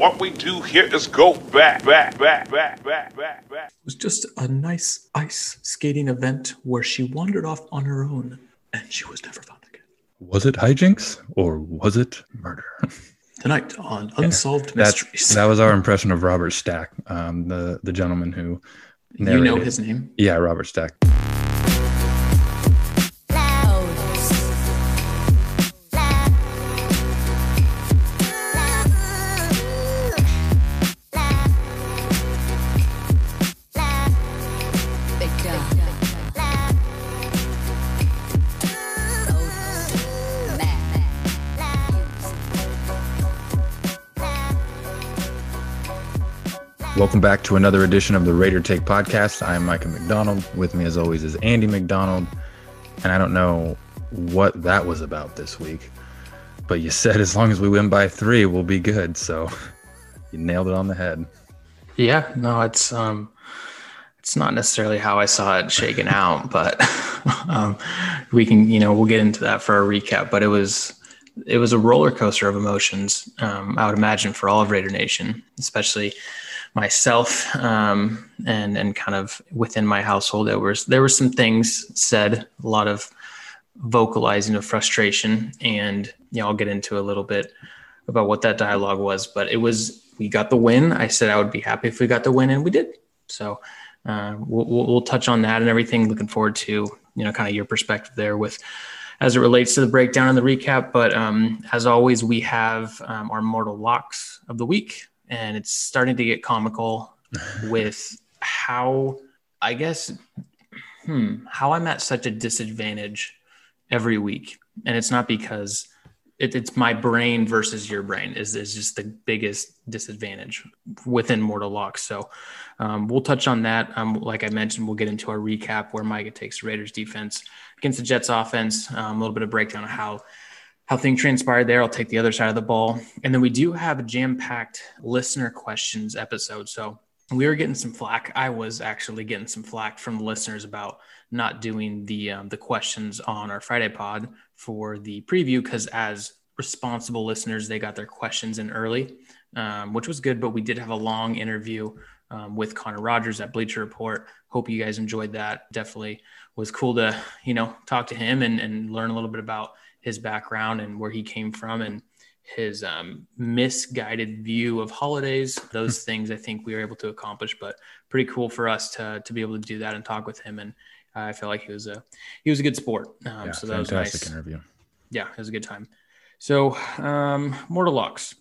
What we do here is go back, back, back, back, back, back, back. It was just a nice ice skating event where she wandered off on her own and she was never found again. Was it hijinks or was it murder? Tonight on Unsolved That's, Mysteries. that was our impression of Robert Stack, um, the the gentleman who. you know his name. Yeah, Robert Stack. Welcome back to another edition of the Raider Take podcast. I am Micah McDonald. With me, as always, is Andy McDonald. And I don't know what that was about this week, but you said as long as we win by three, we'll be good. So you nailed it on the head. Yeah, no, it's um it's not necessarily how I saw it shaken out, but um we can, you know, we'll get into that for our recap, but it was it was a roller coaster of emotions. Um, I would imagine for all of Raider Nation, especially myself, um, and and kind of within my household, there was there were some things said, a lot of vocalizing of frustration, and you know, I'll get into a little bit about what that dialogue was, but it was we got the win. I said I would be happy if we got the win, and we did. So uh, we'll, we'll touch on that and everything. Looking forward to you know kind of your perspective there with as it relates to the breakdown and the recap. But um, as always, we have um, our mortal locks of the week, and it's starting to get comical with how I guess hmm, how I'm at such a disadvantage every week, and it's not because it, it's my brain versus your brain is, is just the biggest disadvantage within mortal locks. So um, we'll touch on that. Um, like I mentioned, we'll get into our recap where Micah takes Raiders defense against the Jets offense. Um, a little bit of breakdown of how how things transpired there. I'll take the other side of the ball, and then we do have a jam packed listener questions episode. So we were getting some flack. I was actually getting some flack from listeners about not doing the um, the questions on our Friday pod for the preview because as responsible listeners, they got their questions in early, um, which was good. But we did have a long interview um, with Connor Rogers at Bleacher Report. Hope you guys enjoyed that. Definitely was cool to you know talk to him and, and learn a little bit about his background and where he came from and his um, misguided view of holidays. Those things I think we were able to accomplish, but pretty cool for us to to be able to do that and talk with him. And I feel like he was a he was a good sport. Um, Yeah, so that was fantastic nice. interview. Yeah, it was a good time. So um, Mortal Locks.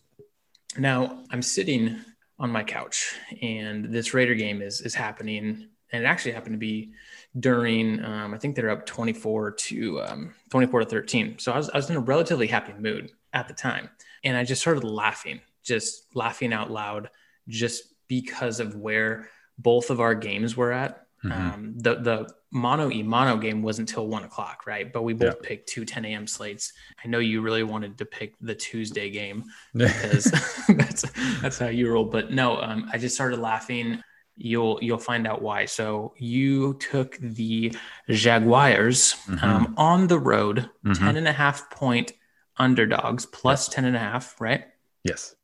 Now I'm sitting on my couch, and this Raider game is is happening, and it actually happened to be during um, I think they're up 24 to um, 24 to 13. So I was, I was in a relatively happy mood at the time, and I just started laughing, just laughing out loud, just because of where both of our games were at. Mhm. Um, the the mono e mono game wasn't until one o'clock, right? But we both Yeah. picked two 10 a.m. slates. I know you really wanted to pick the Tuesday game because that's that's how you roll. But no, um, I just started laughing. You'll you'll find out why. So you took the Jaguars um, on the road, Mhm. 10 and a half point underdogs, plus 10 and a half, right? yes.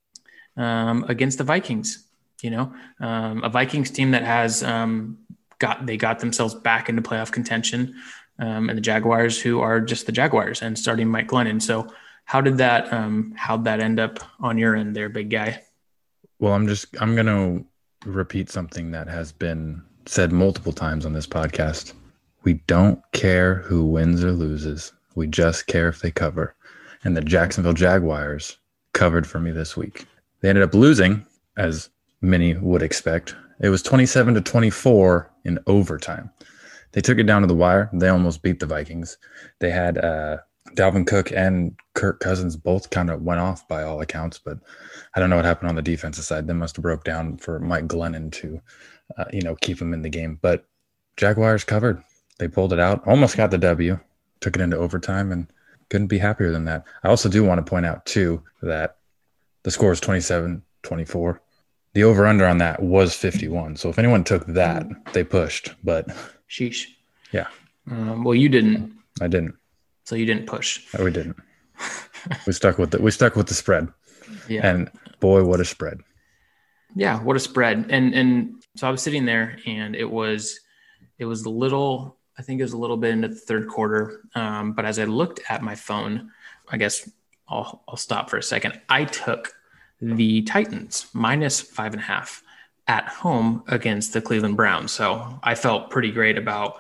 um, against the Vikings. You know, um, a Vikings team that has um, got they got themselves back into playoff contention, um, and the Jaguars, who are just the Jaguars, and starting Mike Glennon. So, how did that um, how'd that end up on your end, there, big guy? Well, I'm just I'm gonna repeat something that has been said multiple times on this podcast. We don't care who wins or loses. We just care if they cover. And the Jacksonville Jaguars covered for me this week. They ended up losing, as many would expect. It was 27 to 24 in overtime. They took it down to the wire. They almost beat the Vikings. They had uh, Dalvin Cook and Kirk Cousins both kind of went off by all accounts, but I don't know what happened on the defensive side. They must have broke down for Mike Glennon to, uh, you know, keep him in the game. But Jaguars covered. They pulled it out. Almost got the W. Took it into overtime and couldn't be happier than that. I also do want to point out too that the score is 27-24. The over under on that was 51. So if anyone took that, they pushed, but Sheesh. Yeah. Um, well, you didn't, I didn't. so you didn't push. We didn't. we stuck with the we stuck with the spread. Yeah. And boy, what a spread. Yeah, what a spread. And and so I was sitting there and it was it was a little I think it was a little bit into the third quarter. Um, but as I looked at my phone, I guess I'll I'll stop for a second. I took the Titans minus five and a half at home against the Cleveland Browns. So I felt pretty great about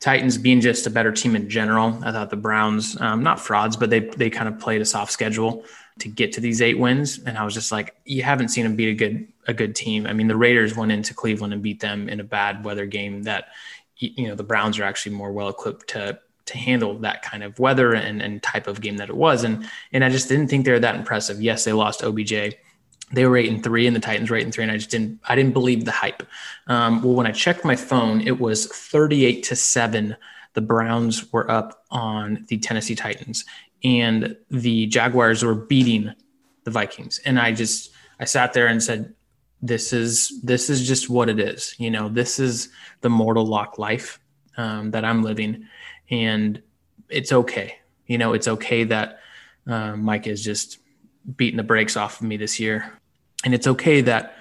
Titans being just a better team in general. I thought the Browns, um, not frauds, but they they kind of played a soft schedule to get to these eight wins, and I was just like, you haven't seen them beat a good a good team. I mean, the Raiders went into Cleveland and beat them in a bad weather game that you know the Browns are actually more well equipped to to handle that kind of weather and, and type of game that it was, and and I just didn't think they were that impressive. Yes, they lost OBJ they were eight and three, and the Titans were eight and three, and I just didn't I didn't believe the hype. Um, well, when I checked my phone, it was thirty eight to seven. The Browns were up on the Tennessee Titans, and the Jaguars were beating the Vikings. And I just I sat there and said, "This is this is just what it is. You know, this is the mortal lock life um, that I'm living, and it's okay. You know, it's okay that uh, Mike is just." Beating the brakes off of me this year. And it's okay that,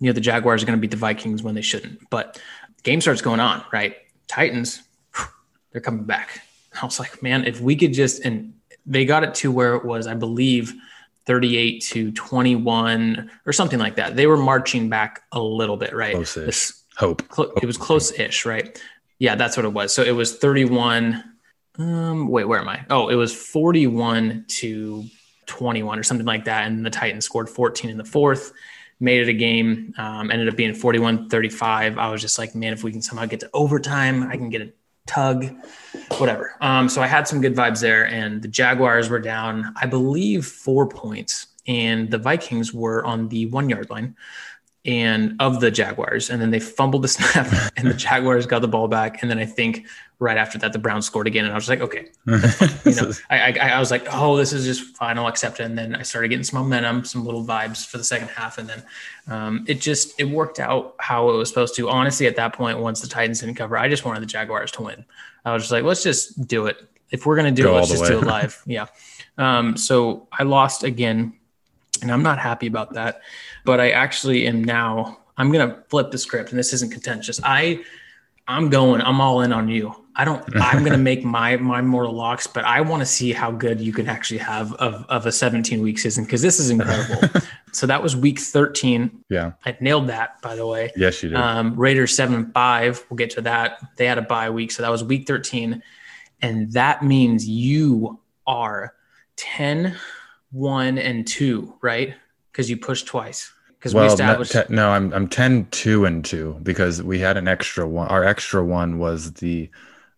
you know, the Jaguars are going to beat the Vikings when they shouldn't. But game starts going on, right? Titans, they're coming back. I was like, man, if we could just, and they got it to where it was, I believe, 38 to 21 or something like that. They were marching back a little bit, right? Close-ish. This, Hope. Cl- it was close-ish, right? Yeah, that's what it was. So it was 31. Um, wait, where am I? Oh, it was 41 to 21 or something like that. And the Titans scored 14 in the fourth, made it a game, um, ended up being 41 35. I was just like, man, if we can somehow get to overtime, I can get a tug, whatever. Um, so I had some good vibes there. And the Jaguars were down, I believe, four points. And the Vikings were on the one yard line and of the Jaguars. And then they fumbled the snap and the Jaguars got the ball back. And then I think right after that, the Browns scored again. And I was like, okay, you know, I, I, I, was like, oh, this is just fine. I'll accept it. And then I started getting some momentum, some little vibes for the second half. And then um, it just, it worked out how it was supposed to. Honestly, at that point, once the Titans didn't cover, I just wanted the Jaguars to win. I was just like, let's just do it. If we're going to do Go it, let's just way. do it live. yeah. Um, so I lost again and I'm not happy about that but I actually am now. I'm gonna flip the script, and this isn't contentious. I I'm going. I'm all in on you. I don't. I'm gonna make my my mortal locks, but I want to see how good you can actually have of of a 17 week season because this is incredible. so that was week 13. Yeah, I nailed that. By the way. Yes, you did. Um, Raiders seven five. We'll get to that. They had a bye week, so that was week 13, and that means you are 10, 1, and two, right? Because you pushed twice. Because well, we established no, te- no I'm I'm 10 2 and 2 because we had an extra one our extra one was the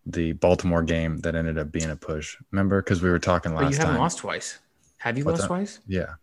the Baltimore game that ended up being a push. Remember? Because we were talking last but you haven't time. lost twice. Have you What's lost that? twice? Yeah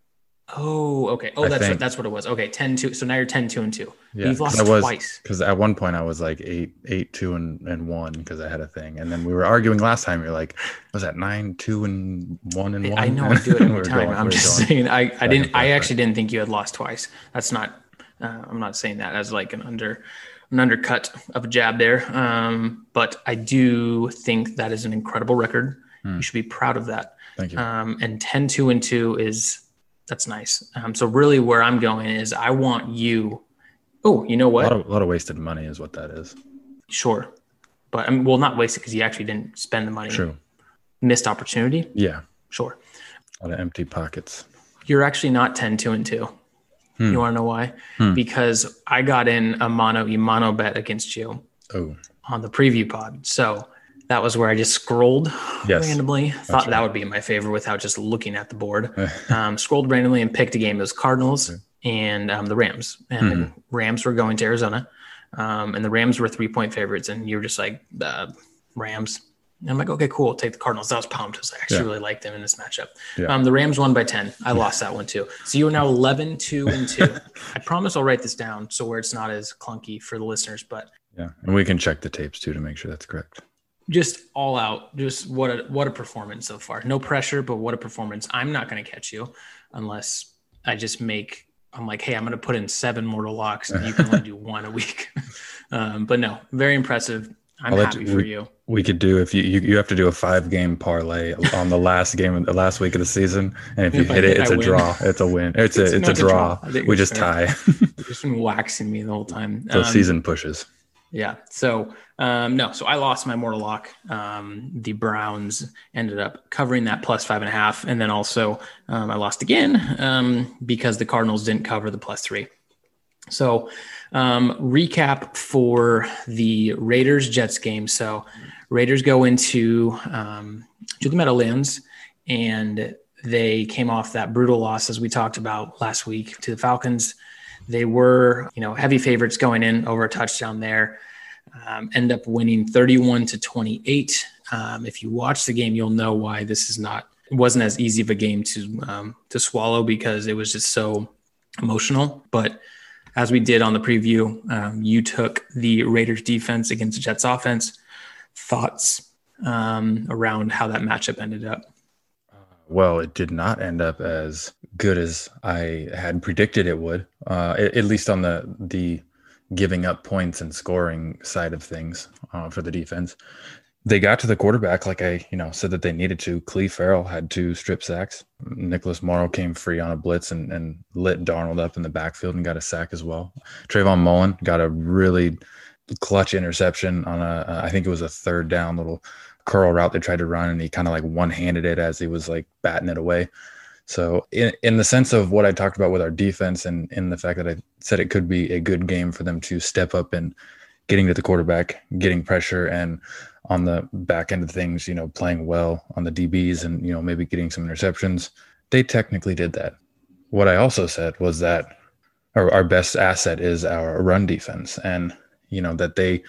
Oh, okay. Oh, that's what, that's what it was. Okay, 10 2. So now you're 10 2 and 2. Yeah, you've lost I was, twice. Because at one point I was like 8 8 2 and, and 1 because I had a thing. And then we were arguing last time. You're like, was that 9 2 and 1 and 1? I know I do it every time. Going, I'm just saying, I, I didn't, I actually didn't think you had lost twice. That's not, uh, I'm not saying that as like an under, an undercut of a jab there. Um, but I do think that is an incredible record. Hmm. You should be proud of that. Thank you. Um, and 10 2 and 2 is, that's nice. Um, so really, where I'm going is I want you. Oh, you know what? A lot, of, a lot of wasted money is what that is. Sure, but I mean, well, not wasted because you actually didn't spend the money. True. Missed opportunity. Yeah. Sure. A lot of empty pockets. You're actually not 10, 2, and 2. Hmm. You want to know why? Hmm. Because I got in a mono e mono bet against you oh. on the preview pod. So that was where I just scrolled yes, randomly. Thought right. that would be in my favor without just looking at the board. um, scrolled randomly and picked a game. It was Cardinals okay. and um, the Rams. And mm-hmm. the Rams were going to Arizona. Um, and the Rams were three point favorites. And you were just like, uh, Rams. And I'm like, okay, cool. take the Cardinals. I was pumped I actually yeah. really liked them in this matchup. Yeah. Um, the Rams won by 10. I lost that one too. So you are now 11, 2, and 2. I promise I'll write this down so where it's not as clunky for the listeners. But yeah. And we can check the tapes too to make sure that's correct just all out just what a what a performance so far no pressure but what a performance i'm not going to catch you unless i just make i'm like hey i'm going to put in seven mortal locks and you can only do one a week um, but no very impressive I'm I'll happy you- for we- you. We could do if you you, you have to do a five game parlay on the last game of the last week of the season, and if you If I hit it, it's I a win. draw. It's a win. It's a It's it's, not a a draw. draw. We just fair. tie You've just been waxing me the whole time. till Um, season pushes. Yeah. So um, no. So I lost my mortal lock. Um, the Browns ended up covering that plus five and a half, and then also um, I lost again um, because the Cardinals didn't cover the plus three. So um, recap for the Raiders Jets game. So Raiders go into um, to the Meadowlands, and they came off that brutal loss as we talked about last week to the Falcons. They were, you know, heavy favorites going in over a touchdown there. Um, end up winning 31 to 28. Um, if you watch the game, you'll know why this is not wasn't as easy of a game to um, to swallow because it was just so emotional. But as we did on the preview, um, you took the Raiders defense against the Jets offense. Thoughts um, around how that matchup ended up? Well, it did not end up as good as I had predicted it would. Uh, at, at least on the the giving up points and scoring side of things uh, for the defense. They got to the quarterback like I, you know, said that they needed to. Clee Ferrell had two strip sacks. Nicholas Morrow came free on a blitz and, and lit Darnold up in the backfield and got a sack as well. Trayvon Mullen got a really clutch interception on a, I think it was a third down little curl route they tried to run and he kind of like one-handed it as he was like batting it away. So in, in the sense of what I talked about with our defense and in the fact that I said it could be a good game for them to step up and getting to the quarterback, getting pressure and on the back end of things, you know, playing well on the DBs and, you know, maybe getting some interceptions. They technically did that. What I also said was that our, our best asset is our run defense and, you know, that they,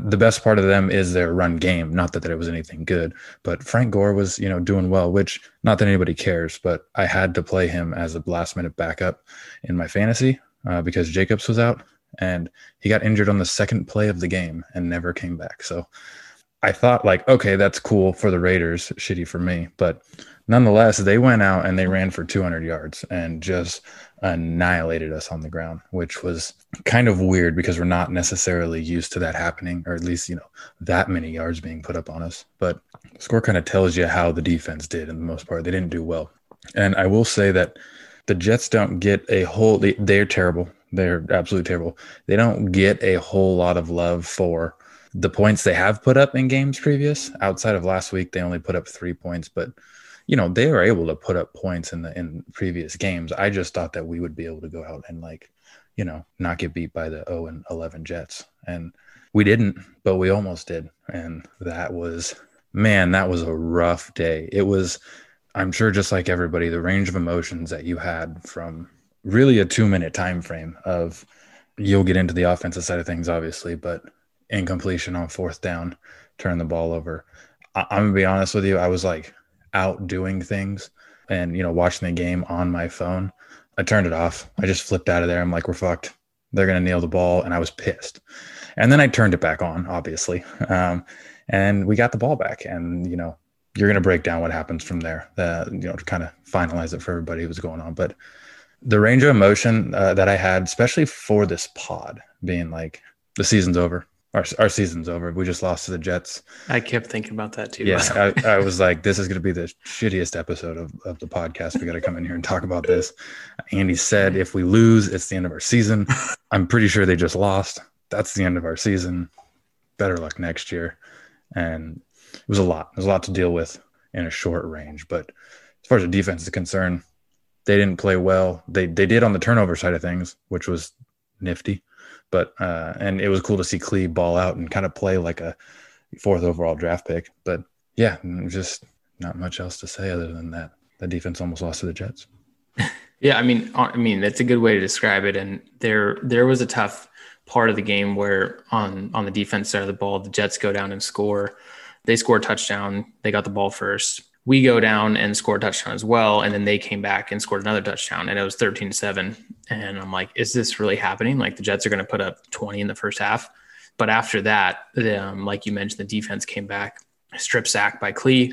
the best part of them is their run game. Not that, that it was anything good, but Frank Gore was, you know, doing well, which not that anybody cares, but I had to play him as a last minute backup in my fantasy uh, because Jacobs was out and he got injured on the second play of the game and never came back. So I thought like, okay, that's cool for the Raiders, shitty for me, but nonetheless, they went out and they ran for 200 yards and just annihilated us on the ground, which was kind of weird because we're not necessarily used to that happening, or at least, you know, that many yards being put up on us. But score kind of tells you how the defense did in the most part. They didn't do well. And I will say that the Jets don't get a whole, they, they're terrible. They're absolutely terrible. They don't get a whole lot of love for the points they have put up in games previous. Outside of last week, they only put up three points, but you know they were able to put up points in the in previous games. I just thought that we would be able to go out and like, you know, not get beat by the 0 and 11 Jets, and we didn't, but we almost did, and that was man, that was a rough day. It was, I'm sure, just like everybody, the range of emotions that you had from really a two minute time frame of you'll get into the offensive side of things, obviously, but incompletion on fourth down, turn the ball over. I- I'm gonna be honest with you, I was like out doing things and you know watching the game on my phone. I turned it off. I just flipped out of there. I'm like, we're fucked. They're gonna nail the ball, and I was pissed. And then I turned it back on, obviously, um, and we got the ball back. And you know, you're gonna break down what happens from there. Uh, you know, to kind of finalize it for everybody who's going on, but the range of emotion uh, that I had, especially for this pod, being like the season's over. Our, our season's over. We just lost to the Jets. I kept thinking about that too. Yeah, I, I was like, this is going to be the shittiest episode of, of the podcast. We got to come in here and talk about this. Andy said, if we lose, it's the end of our season. I'm pretty sure they just lost. That's the end of our season. Better luck next year. And it was a lot. There's a lot to deal with in a short range. But as far as the defense is concerned, they didn't play well. They they did on the turnover side of things, which was nifty. But uh, and it was cool to see Clee ball out and kind of play like a fourth overall draft pick. But yeah, just not much else to say other than that. The defense almost lost to the Jets. Yeah, I mean, I mean that's a good way to describe it. And there, there was a tough part of the game where on on the defense side of the ball, the Jets go down and score. They score a touchdown. They got the ball first. We go down and score a touchdown as well, and then they came back and scored another touchdown, and it was thirteen to seven. And I'm like, is this really happening? Like the Jets are going to put up twenty in the first half, but after that, um, like you mentioned, the defense came back, strip sack by Clee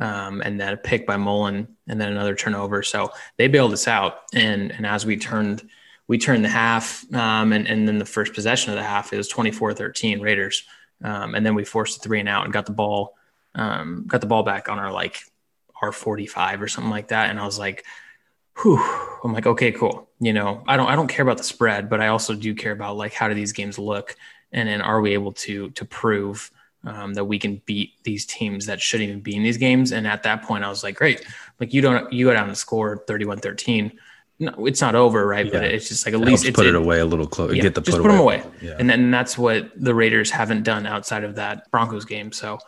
um, and then a pick by Mullen, and then another turnover. So they bailed us out. And and as we turned, we turned the half, um, and and then the first possession of the half, it was 24-13 Raiders. Um, and then we forced a three and out and got the ball, um, got the ball back on our like our 45 or something like that. And I was like, whew, I'm like, okay, cool. You know, I don't, I don't care about the spread, but I also do care about like, how do these games look? And then are we able to, to prove, um, that we can beat these teams that shouldn't even be in these games. And at that point, I was like, great. Like you don't, you go down and score 31 13. No, it's not over, right? Yeah. But it's just like at It least it's put it it- away a little closer. yeah, Get the just put, put them away. Yeah. And then that's what the Raiders haven't done outside of that Broncos game. So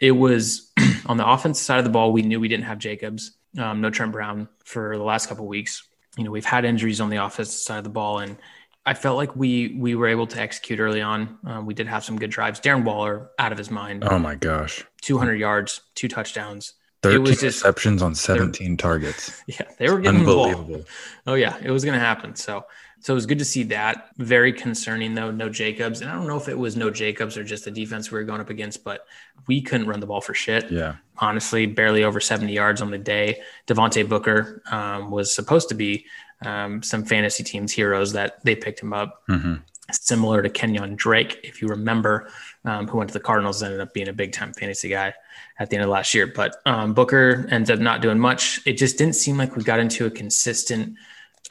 it was on the offensive side of the ball. We knew we didn't have Jacobs, um, no Trent Brown for the last couple of weeks. You know, we've had injuries on the offensive side of the ball, and I felt like we we were able to execute early on. Um, we did have some good drives. Darren Waller out of his mind, oh my gosh. 200 yards, two touchdowns. 13 was just- receptions on 17 targets. Yeah, they were getting the ball. Unbelievable. Oh yeah, it was going to happen. So so it was good to see that. Very concerning though, no Jacobs, and I don't know if it was no Jacobs or just the defense we were going up against, but we couldn't run the ball for shit. Yeah. Honestly, barely over 70 yards on the day. Devontae Booker um, was supposed to be um, some fantasy teams heroes that they picked him up, hmm similar to Kenyon Drake, if you remember, um, who went to the Cardinals, ended up being a big time fantasy guy at the end of last year. But um, Booker ended up not doing much. It just didn't seem like we got into a consistent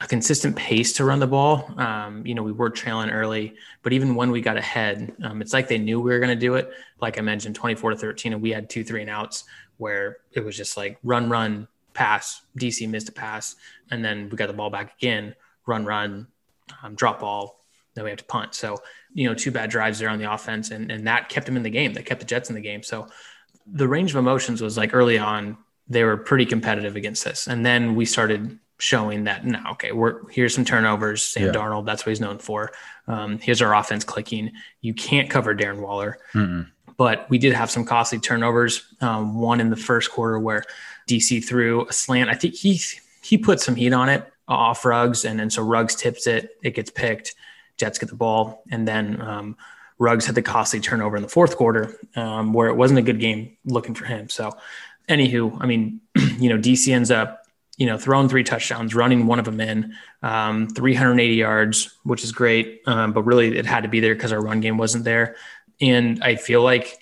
a consistent pace to run the ball. Um, you know, we were trailing early, but even when we got ahead, um, it's like they knew we were going to do it. Like I mentioned, 24 to 13, and we had two, three and outs where it was just like run, run, pass. DC missed a pass, and then we got the ball back again, run, run, um, drop ball. Then we have to punt. So, you know, two bad drives there on the offense, and, and that kept them in the game. That kept the Jets in the game. So the range of emotions was like early on, they were pretty competitive against this. And then we started showing that no, okay, we're here's some turnovers. Sam Yeah. Darnold, that's what he's known for. Um, here's our offense clicking. You can't cover Darren Waller, Mm-mm. but we did have some costly turnovers. Um, one in the first quarter where DC threw a slant. I think he he put some heat on it off Ruggs, and then so Ruggs tips it. It gets picked. Jets get the ball, and then um, Ruggs had the costly turnover in the fourth quarter, um, where it wasn't a good game looking for him. So, anywho, I mean, you know, DC ends up, you know, throwing three touchdowns, running one of them in, um, 380 yards, which is great. Um, but really, it had to be there because our run game wasn't there. And I feel like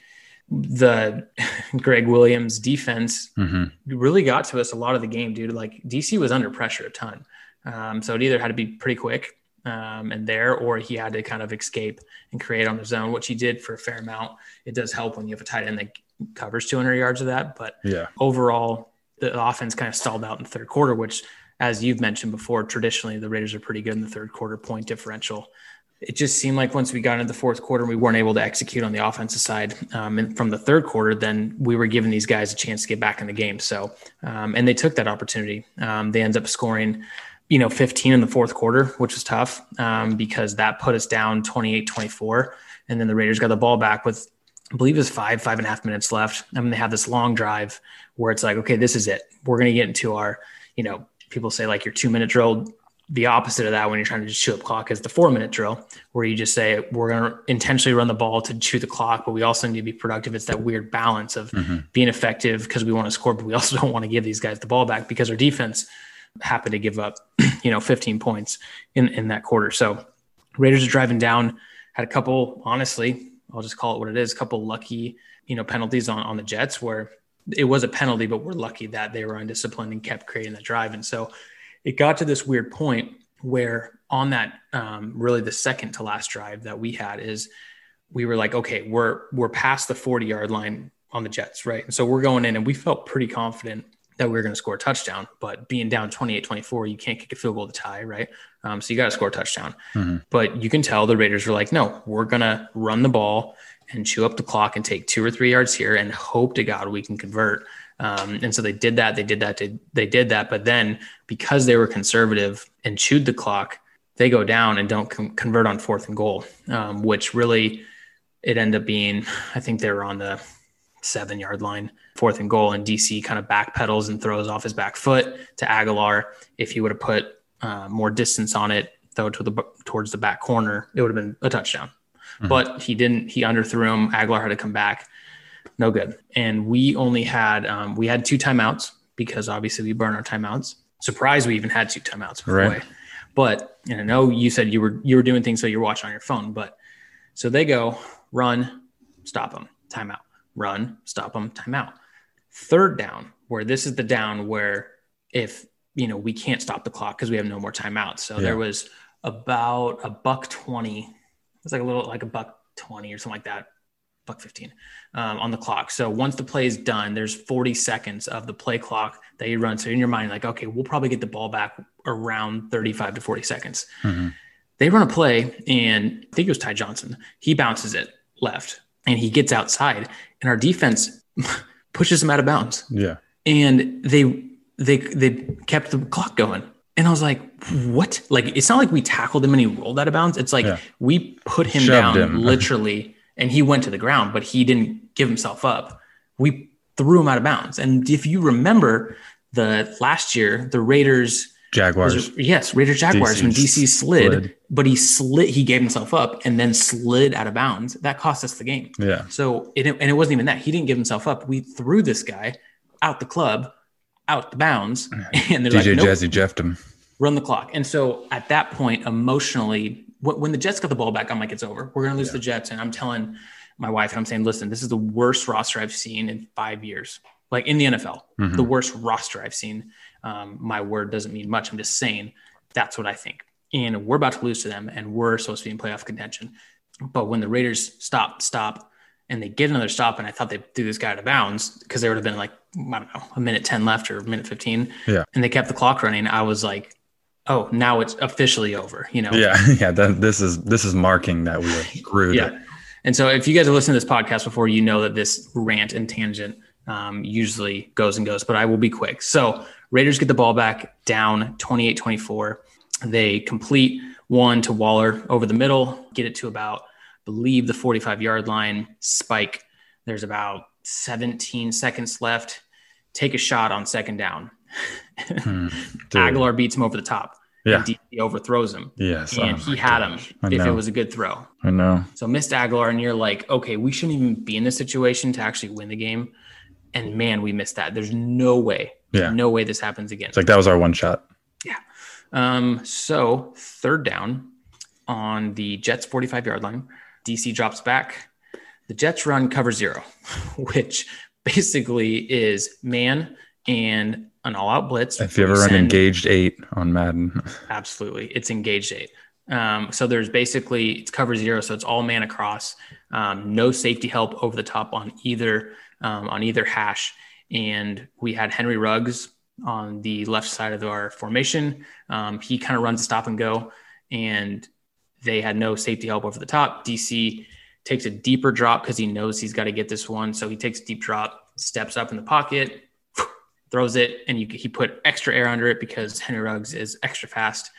the Gregg Williams defense hmm really got to us a lot of the game, dude. Like DC was under pressure a ton. Um, so it either had to be pretty quick um, and there, or he had to kind of escape and create on his own, which he did for a fair amount. It does help when you have a tight end that covers 200 yards of that. But Yeah. overall, the offense kind of stalled out in the third quarter, which, as you've mentioned before, traditionally the Raiders are pretty good in the third quarter point differential. It just seemed like once we got into the fourth quarter, we weren't able to execute on the offensive side. Um, and from the third quarter, then we were giving these guys a chance to get back in the game. So, um, and they took that opportunity. Um, they ended up scoring, you know, 15 in the fourth quarter, which was tough um, because that put us down 28 24. And then the Raiders got the ball back with, I believe it was five, five and a half minutes left. I mean, they have this long drive where it's like, okay, this is it. We're going to get into our, you know, people say like your two minute drill. The opposite of that when you're trying to just chew up clock is the four minute drill, where you just say we're going to intentionally run the ball to chew the clock, but we also need to be productive. It's that weird balance of Mhm. being effective because we want to score, but we also don't want to give these guys the ball back because our defense happened to give up, you know, 15 points in in that quarter. So Raiders are driving down, had a couple, honestly, I'll just call it what it is, a couple lucky, you know, penalties on, on the Jets where it was a penalty, but we're lucky that they were undisciplined and kept creating the drive. And so it got to this weird point where on that um, really the second to last drive that we had is we were like, okay, we're we're past the 40 yard line on the Jets, right? And so we're going in and we felt pretty confident that we were going to score a touchdown, but being down 28 24, you can't kick a field goal to tie, right? Um, so you got to score a touchdown. Mhm. But you can tell the Raiders were like, no, we're going to run the ball and chew up the clock and take two or three yards here and hope to God we can convert. Um, and so they did that. They did that. They, they did that. But then because they were conservative and chewed the clock, they go down and don't con- convert on fourth and goal, um, which really it ended up being, I think they were on the seven yard line, fourth and goal. And DC kind of backpedals and throws off his back foot to Aguilar. If he would have put uh, more distance on it, though, to the towards the back corner, it would have been a touchdown. Mhm. But he didn't. He underthrew him. Aguilar had to come back. No good. And we only had um, we had two timeouts because obviously we burn our timeouts. Surprised we even had two timeouts. The Right. But and I know you said you were you were doing things so you're watching on your phone. But so they go run stop them, timeout. Run, stop them, timeout. Third down, where this is the down where if you know we can't stop the clock because we have no more timeouts. So Yeah. there was about a buck twenty. It was like a little like a buck twenty or something like that, buck fifteen um, on the clock. So once the play is done, there's 40 seconds of the play clock that you run. So in your mind, like, okay, we'll probably get the ball back around 35 to 40 seconds. Mhm. They run a play, and I think it was Ty Johnson. He bounces it left, and he gets outside, and our defense pushes him out of bounds Yeah. and they they they kept the clock going and i was like what like it's not like we tackled him and he rolled out of bounds it's like Yeah. we put him Shoved down him. literally and he went to the ground but he didn't give himself up we threw him out of bounds and if you remember the last year the raiders Jaguars. yes raiders jaguars DC when dc slid, slid. but he slid he gave himself up and then slid out of bounds that cost us the game Yeah. so it, and it wasn't even that he didn't give himself up. We threw this guy out the club, out the bounds, and they're DJ like, nope, Jazzy Jeffed him. run the clock. And so at that point, emotionally, when the Jets got the ball back, I'm like, it's over. We're gonna lose the Jets, and I'm telling my wife and I'm saying, listen, this is the worst roster I've seen in five years, like in the NFL, Mhm. the worst roster I've seen. Um, my word doesn't mean much. I'm just saying that's what I think. And we're about to lose to them, and we're supposed to be in playoff contention. But when the Raiders stop, stop, and they get another stop, and I thought they threw this guy out of bounds because there would have been like I don't know a minute ten left or a minute fifteen, Yeah. and they kept the clock running. I was like, oh, now it's officially over. You know, Yeah. Yeah. That, this is this is marking that we are screwed. yeah. And so if you guys have listened to this podcast before, you know that this rant and tangent um, usually goes and goes, but I will be quick. So Raiders get the ball back down 28 24. They complete one to Waller over the middle, get it to about, I believe, the 45 yard line, spike. There's about 17 seconds left. Take a shot on second down. Hmm. Aguilar beats him over the top. Yeah. DC overthrows him. Yes. And Oh he had gosh. him if it was a good throw. I know. So missed Aguilar, and you're like, okay, we shouldn't even be in this situation to actually win the game. And man, we missed that. There's no way, Yeah. no way this happens again. It's like that was our one shot. Yeah. Um, so third down on the Jets 45 yard line, DC drops back. The Jets run cover zero, which basically is man and an all out blitz. If you ever run engaged eight on Madden, Absolutely. It's engaged eight. Um, so there's basically it's cover zero, so it's all man across. Um, no safety help over the top on either um, on either hash. And we had Henry Ruggs on the left side of our formation. Um, he kind of runs a stop and go, and they had no safety help over the top. DC takes a deeper drop because he knows he's got to get this one. So he takes a deep drop, steps up in the pocket, throws it, and you, he put extra air under it because Henry Ruggs is extra fast.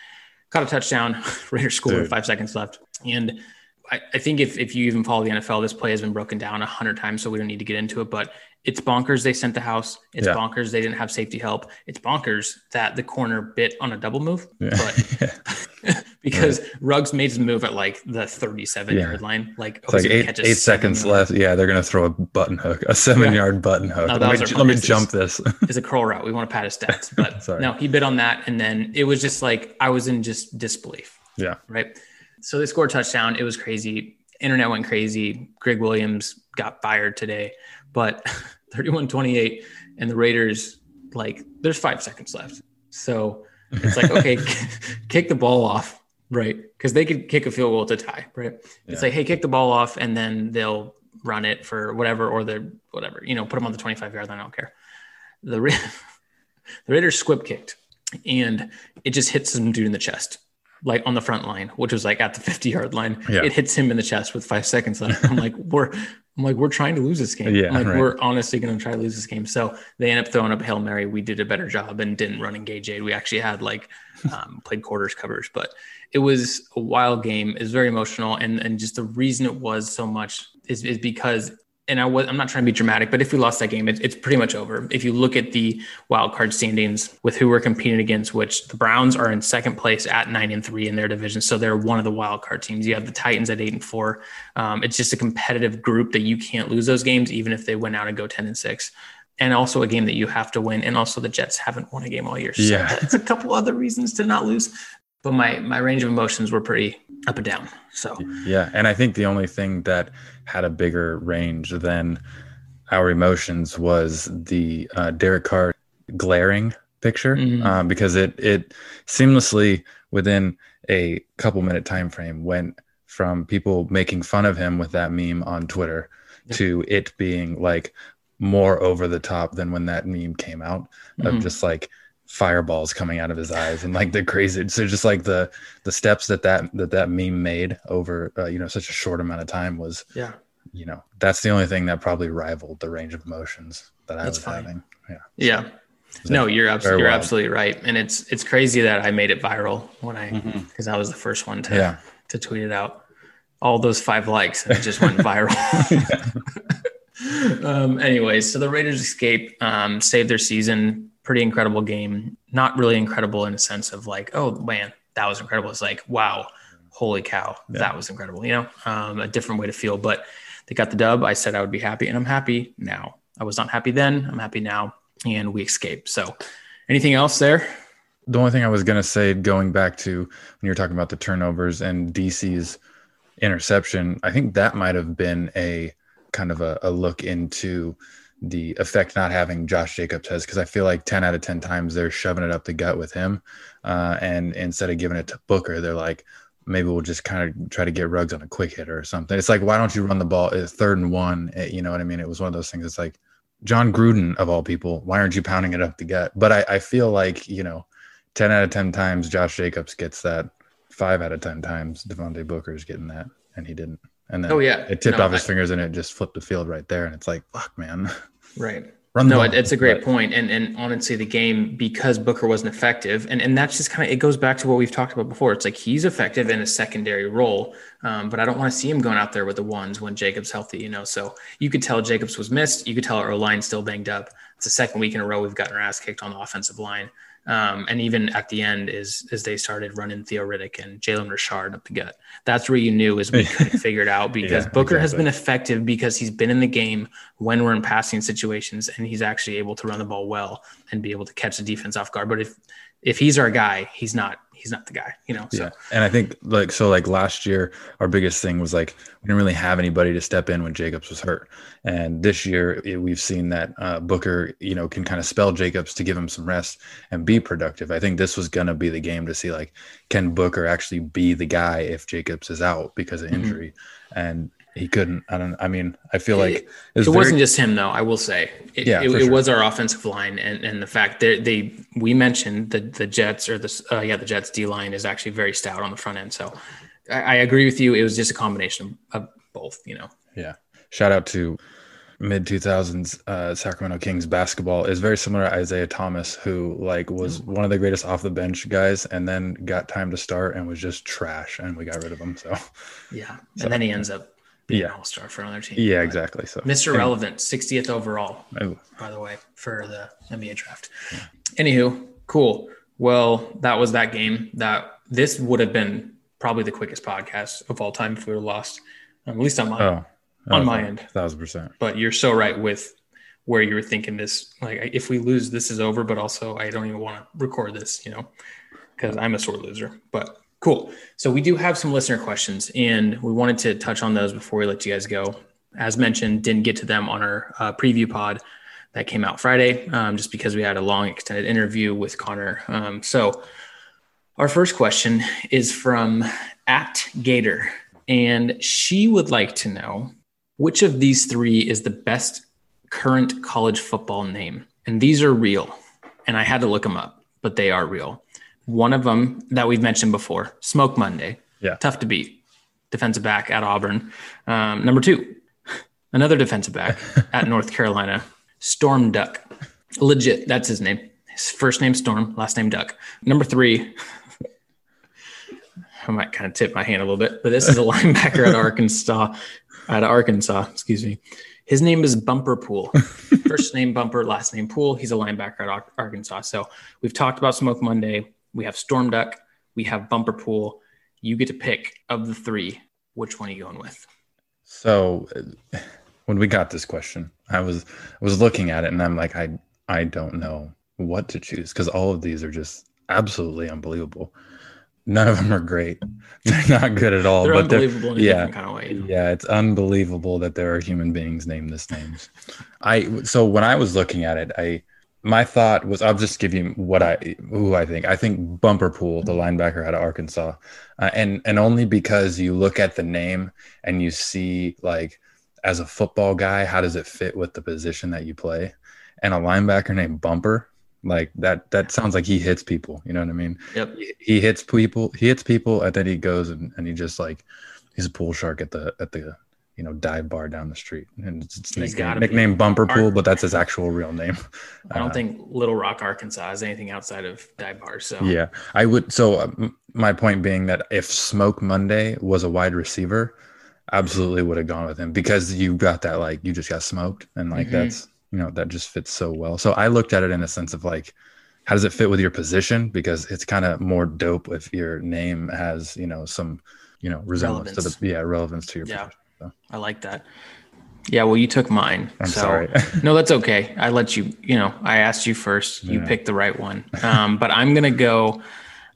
Caught a touchdown. Raiders scored with Dude. five seconds left. And I, I think if, if you even follow the NFL, this play has been broken down a hundred times, so we don't need to get into it. But it's bonkers they sent the house. It's Yeah. bonkers they didn't have safety help. It's bonkers that the corner bit on a double move. yeah. But because Ruggs made his move at like the 37 Yeah. yard line. Like, like eight, eight seconds left. Yeah, they're gonna throw a button hook, a seven yard button hook. No, let me, let me jump this. It's a curl route. We want to pad his stats. But no, he bit on that. And then it was just like, I was in just disbelief. yeah. right? So they scored a touchdown. It was crazy. Internet went crazy. Gregg Williams got fired today, but 31 28, and the Raiders, like, there's five seconds left. So it's like, okay, kick the ball off, right? Because they could kick a field goal to tie, right? It's like, hey, kick the ball off, and then they'll run it for whatever, or the whatever, you know, put them on the 25 yard line. I don't care. The, Ra- the Raiders squib kicked, and it just hits some dude in the chest like on the front line, which was like at the 50 yard line. Yeah. It hits him in the chest with five seconds left. I'm like, we're I'm like, we're trying to lose this game. Yeah, I'm like right. we're honestly gonna try to lose this game. So they end up throwing up Hail Mary. We did a better job and didn't run engage eight. We actually had like um, played quarters covers, but it was a wild game. It was very emotional. And and just the reason it was so much is, is because and I was I'm not trying to be dramatic, but if we lost that game, it, it's pretty much over. If you look at the wild card standings with who we're competing against, which the Browns are in second place at nine and three in their division, so they're one of the wild card teams. You have the Titans at eight and four. Um, it's just a competitive group that you can't lose those games, even if they win out and go ten and six. And also a game that you have to win. And also the Jets haven't won a game all year. So Yeah. that's a couple other reasons to not lose. but my my range of emotions were pretty up and down. So Yeah, and I think the only thing that had a bigger range than our emotions was the uh, Derek Carr glaring picture Mhm. um, because it it seamlessly within a couple minute time frame went from people making fun of him with that meme on Twitter Yep. to it being like more over the top than when that meme came out Mhm. of just like fireballs coming out of his eyes and like the crazy so just like the the steps that that that that meme made over uh, you know such a short amount of time was yeah, you know that's the only thing that probably rivaled the range of emotions that I That's was funny. having yeah yeah. No, you're absolutely you're wild. absolutely right, and it's it's crazy that I made it viral when I because I was the first one to yeah to tweet it out. All those five likes and it just went viral. um, anyways, so the Raiders escape, um, save their season. Pretty incredible game. Not really incredible in a sense of like, oh man, that was incredible. It's like, wow, holy cow, Yeah. that was incredible. You know, um, a different way to feel. But they got the dub. I said I would be happy, and I'm happy now. I was not happy then. I'm happy now, and we escaped. So, anything else there? the only thing I was gonna say, going back to when you were talking about the turnovers and DC's interception, I think that might have been a kind of a, a look into the effect not having Josh Jacobs has because I feel like ten out of ten times they're shoving it up the gut with him, uh, and instead of giving it to Booker, they're like. Maybe we'll just kind of try to get Ruggs on a quick hitter or something. It's like, why don't you run the ball? It's third and one. eh, You know what I mean? It was one of those things. It's like Jon Gruden of all people. Why aren't you pounding it up the gut? But I, I feel like you know, 10 out of 10 times Josh Jacobs gets that. Five out of 10 times Devontae Booker is getting that, and he didn't. And then Oh yeah, it tipped No, off his I- fingers and it just flipped the field right there. And it's like, fuck, man. right. Run the No, it's a great point. And and honestly, the game because Booker wasn't effective, and and that's just kind of it goes back to what we've talked about before. It's like he's effective in a secondary role, um, but I don't want to see him going out there with the ones when Jacobs healthy. You know, so you could tell Jacobs was missed. You could tell our line still banged up. It's the second week in a row we've gotten our ass kicked on the offensive line. Um, and even at the end, is as they started running Theo Riddick and Jalen Richard up the gut, that's where you knew is we couldn't figure it out because Yeah, Booker has been effective because he's been in the game when we're in passing situations and he's actually able to run the ball well and be able to catch the defense off guard. But if if he's our guy, he's not he's not the guy, you know. So Yeah. And I think like so like last year our biggest thing was like we didn't really have anybody to step in when Jacobs was hurt. And this year it- we've seen that uh, Booker, you know, can kind of spell Jacobs to give him some rest and be productive. I think this was going to be the game to see like can Booker actually be the guy if Jacobs is out because of Mhm. injury. And he couldn't. I don't I mean, I feel like It- it wasn't just him though i will say. It, Yeah, it, for it was our offensive line and, and the fact that they we mentioned the the jets or the uh, yeah the jets d line is actually very stout on the front end. So I, I agree with you. It was just a combination of both you know. Yeah. shout out to mid 2000s uh, Sacramento Kings basketball. Is very similar to Isaiah Thomas, who like was one of the greatest off the bench guys, and then got time to start and was just trash, and we got rid of him. So. Yeah. So- and then he ends up Yeah. an all-star for another team yeah, But exactly. So mr Anyway, relevant 60th overall by the way, for the NBA draft. Anywho, cool. Well, that was that game. That this would have been probably the quickest podcast of all time if we were lost, um, at least on my. oh, On my end. thousand percent. But you're so right with where you were thinking this. Like, if we lose, this is over. But also, I don't even want to record this. You know, because I'm a sore loser. But cool. So we do have some listener questions, and we wanted to touch on those before we let you guys go. As mentioned, didn't get to them on our uh, preview pod that came out Friday, um, just because we had a long extended interview with Connor. Um, so our first question is from at Gator, and she would like to know which of these three is the best current college football name, and these are real, and I had to look them up, but they are real. One of them that we've mentioned before, Smoke Monday. Yeah. Tough to beat. Defensive back at Auburn. Um, number two, another defensive back at North Carolina, Storm Duck. Legit, that's his name. His first name Storm, last name Duck. Number three, I might kind of tip my hand a little bit, but this is a linebacker at Arkansas. At Arkansas, excuse me. His name is Bumper Pool. First name Bumper, last name Pool. He's a linebacker at Ar- Arkansas. So we've talked about Smoke Monday. We have Storm Duck. We have Bumper Pool. You get to pick of the three. Which one are you going with? So when we got this question, I was I was looking at it and I'm like, I I don't know what to choose because all of these are just absolutely unbelievable. none of them are great. They're not good at all. They're but they're, unbelievable in a yeah. different kind of way. you know? yeah, it's unbelievable that there are human beings named this names. I so when I was looking at it, I my thought was I'll just give you what I who I think. I think Bumper Pool, the linebacker out of Arkansas, uh, and and only because you look at the name and you see like as a football guy, how does it fit with the position that you play? And a linebacker named Bumper, like that that sounds like he hits people. You know what I mean? Yep. He- He hits people. He hits people, and then he goes and, and he just like he's a pool shark at the at the you know dive bar down the street, and it's, it's He's nicknamed, gotta be. Bumper Pool, but that's his actual real name. I don't Uh, think Little Rock, Arkansas is anything outside of dive bars. So Yeah, I would. So um, my point being that if Smoke Monday was a wide receiver, absolutely would have gone with him because you got that like you just got smoked and like Mhm. that's you know that just fits so well. So I looked at it in a sense of like, how does it fit with your position? Because it's kind of more dope if your name has you know some you know resemblance to the yeah relevance to your Yeah. position. I like that. Yeah, well, you took mine. I'm so, sorry. no, that's okay. I let you. You know, I asked you first. You Yeah. picked the right one. Um, but I'm gonna go.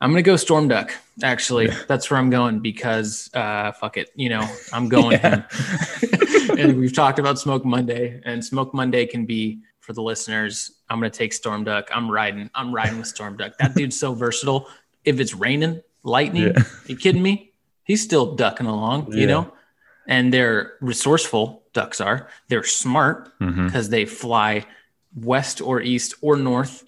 I'm gonna go Storm Duck. Actually, that's where I'm going because uh, fuck it. You know, I'm going and we've talked about Smoke Monday, and Smoke Monday can be for the listeners. I'm gonna take Storm Duck. I'm riding. I'm riding with Storm Duck. That dude's so versatile. If it's raining, lightning, Yeah. you kidding me? He's still ducking along. You know, and they're resourceful. Ducks are. They're smart because they fly west or east or north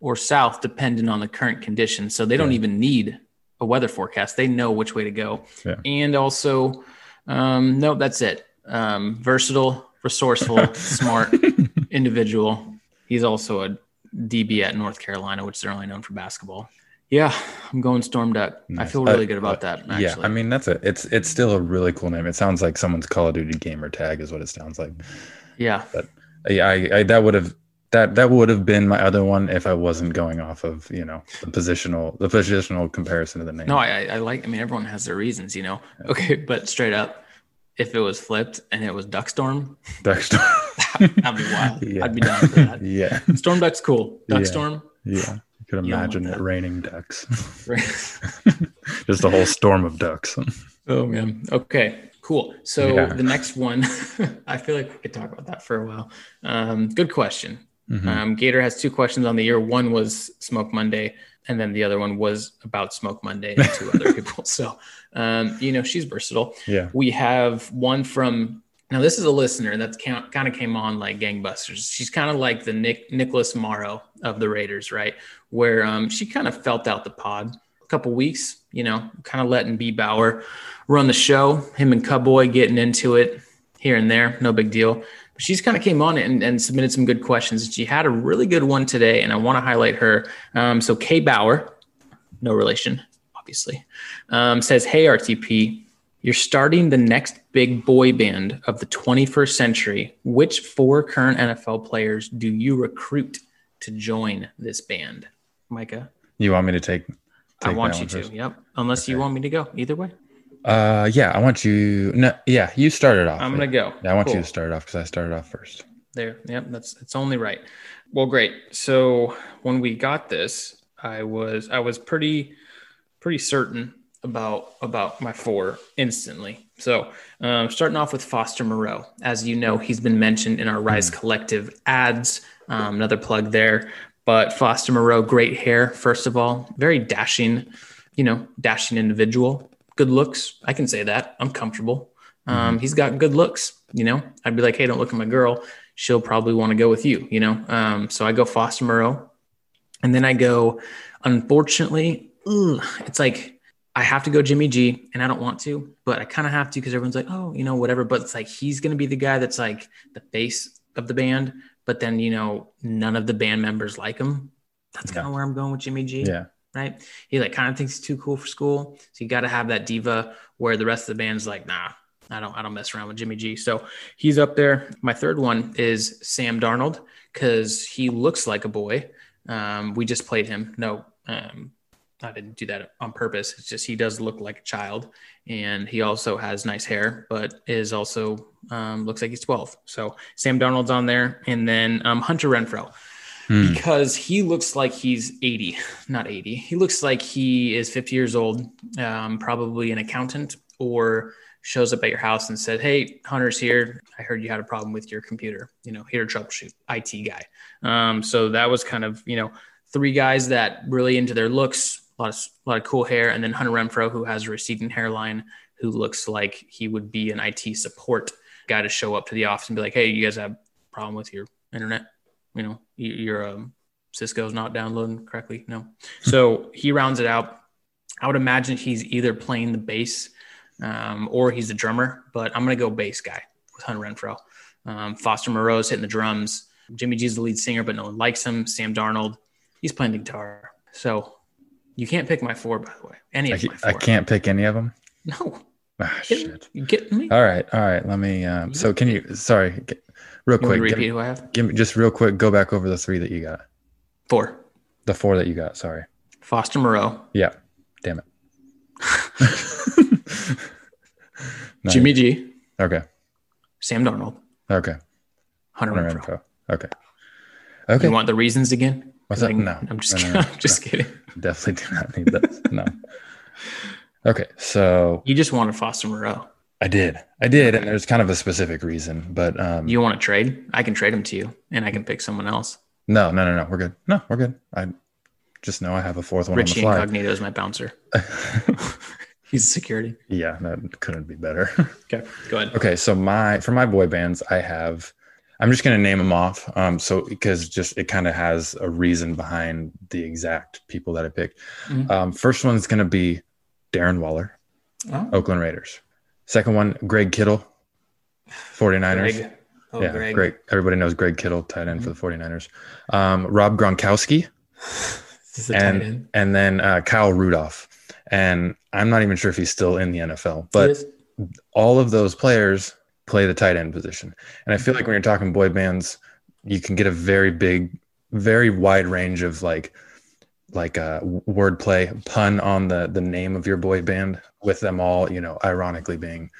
or south, depending on the current conditions. So they don't even need a weather forecast. They know which way to go. Yeah. And also, um, no, that's it. Um, versatile, resourceful, smart individual. He's also a DB at North Carolina, which they're only known for basketball. Yeah, I'm going Storm Duck. I feel really Uh, good about uh, that. Actually. Yeah, I mean that's it. It's it's still a really cool name. It sounds like someone's Call of Duty gamer tag is what it sounds like. yeah, but Yeah, I, I that would have that that would have been my other one if I wasn't going off of you know the positional the positional comparison of the name. No, I, I- like. I mean, everyone has their reasons, you know. Okay, but straight up, if it was flipped and it was Duckstorm, Dexter. that'd be wild. Yeah. I'd be down for that. yeah, Storm Duck's cool. Yeah. Duckstorm, yeah. You could imagine it raining ducks. right? Just a whole storm of ducks. oh man. Okay, cool. So Yeah. the next one, I feel like we could talk about that for a while. Um, good question. Mhm. Um, Gator has two questions on the year. One was Smoke Monday, and then the other one was about Smoke Monday and two other people. So, um, you know, she's versatile. Yeah. We have one from now. This is a listener that kind of came on like gangbusters. She's kind of like the Nick Nicholas Morrow of the Raiders, right? Where um, she kind of felt out the pod a couple weeks. You know, kind of letting B Bauer run the show. Him and Cowboy getting into it here and there, no big deal. But she's kind of came on and, and submitted some good questions. She had a really good one today, and I want to highlight her. Um, so Kay Bauer, no relation, obviously, um, says, "Hey RTP, you're starting the next big boy band of the 21st century. Which four current NFL players do you recruit to join this band?" Micah, You want me to take? I want you to. first? Yep. Unless you want me to go. Either way, Uh, yeah. I want you. No, yeah. You started off. I'm gonna go. Yeah, I want you to start off because I started off first. There. Yep. That's it's only right. Well, great. So when we got this, I was I was pretty pretty certain about about my four instantly. So um, starting off with Foster Moreau, as you know, he's been mentioned in our Rise Collective ads. Um, another plug there. But Foster Moreau, great hair. First of all, very dashing, you know, dashing individual. Good looks. I can say that. I'm comfortable. Um, he's got good looks. You know, I'd be like, hey, don't look at my girl. She'll probably want to go with you. You know, um, so I go Foster Moreau, and then I go. Unfortunately, ugh, it's like I have to go Jimmy G, and I don't want to, but I kind of have to because everyone's like, oh, you know, whatever. But it's like he's going to be the guy that's like the face of the band, but then you know, none of the band members like him. That's kind of where I'm going with Jimmy G Yeah. right? He like kind of thinks he's too cool for school. So you got to have that diva where the rest of the band's like, nah, I don't, I don't mess around with Jimmy G. So he's up there. My third one is Sam Darnold because he looks like a boy. Um, we just played him. No, um, I didn't do that on purpose. It's just he does look like a child, and he also has nice hair, but is also um, looks like he's 12. So Sam Darnold's on there, and then um, Hunter Renfrow. Hmm. because he looks like he's 80, not 80. He looks like he is 50 years old, um, probably an accountant, or shows up at your house and said, Hey, Hunter's here. I heard you had a problem with your computer, you know, here to troubleshoot, IT guy. Um, so that was kind of, you know, three guys that really into their looks, a lot of, a lot of cool hair. And then Hunter Renfrow, who has a receding hairline, who looks like he would be an IT support guy to show up to the office and be like, Hey, you guys have a problem with your internet? You know, your um, Cisco's not downloading correctly. No. So he rounds it out. I would imagine he's either playing the bass um, or he's the drummer, but I'm going to go bass guy with Hunter Renfrow. Um, Foster Moreau's hitting the drums. Jimmy G's the lead singer, but no one likes him. Sam Darnold, he's playing the guitar. So you can't pick my four, by the way. Any I, of my four. I can't pick any of them. No. Ah, shit. You getting me? All right, all right. Let me. Um, so can you? Sorry, get, real You quick. to Give, repeat who I have? give me just real quick. Go back over the three that you got. Four. The four that you got. Sorry. Foster Moreau, Yeah. Damn it. No, Jimmy G, Okay. Sam Darnold, Okay. Hunter Hunter Renfrow. info. Okay. Okay. You want the reasons again? What's that? Like, No. I'm just No, no, kidding. no, I'm just kidding. Definitely do not need those. no. Okay. So You just wanted Foster Moreau. I did. I did. And there's kind of a specific reason, but um, You want to trade? I can trade him to you, and I can pick someone else. no, no, no, no. We're good. No, we're good. I just know I have a fourth one Richie on the Incognito is my bouncer. He's security. yeah, that couldn't be better. Okay, go ahead. Okay, so my for my boy bands, I have. I'm just gonna name them off. Um, so because just it kind of has a reason behind the exact people that I picked. Mhm. Um, first one's gonna be Darren Waller, Oh, Oakland Raiders. Second one, Greg Kittle, 49ers. Greg. Oh, yeah, Greg. Greg. Everybody knows Greg Kittle, tight end for the 49ers. Um, Rob Gronkowski, This is a tight and and then uh, Kyle Rudolph. And I'm not even sure if he's still in the NFL, but all of those players play the tight end position. And I feel like when you're talking boy bands, you can get a very big, very wide range of like like uh wordplay, pun on the the name of your boy band with them all, you know, ironically being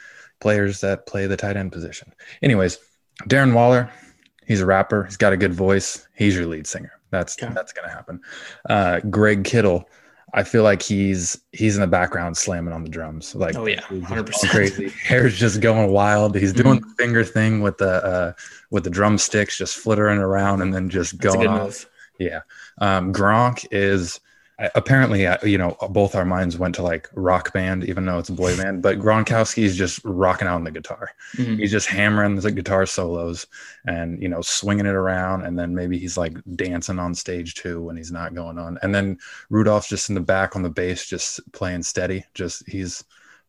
players that play the tight end position. Anyways, Darren Waller, he's a rapper, he's got a good voice, he's your lead singer. That's Okay. that's gonna happen. Uh Greg Kittle, I feel like he's he's in the background slamming on the drums. Like Oh, yeah, 100%. crazy. Hair's just going wild. He's doing the finger thing with the uh, with the drumsticks, just flittering around and then just That's going off. move. Yeah. Um, Gronk is apparently, uh, you know, both our minds went to like rock band, even though it's a boy band. But Gronkowski is just rocking out on the guitar. Mhm. He's just hammering the guitar solos and you know swinging it around, and then maybe he's like dancing on stage too when he's not going on. And then Rudolph's just in the back on the bass, just playing steady. Just he's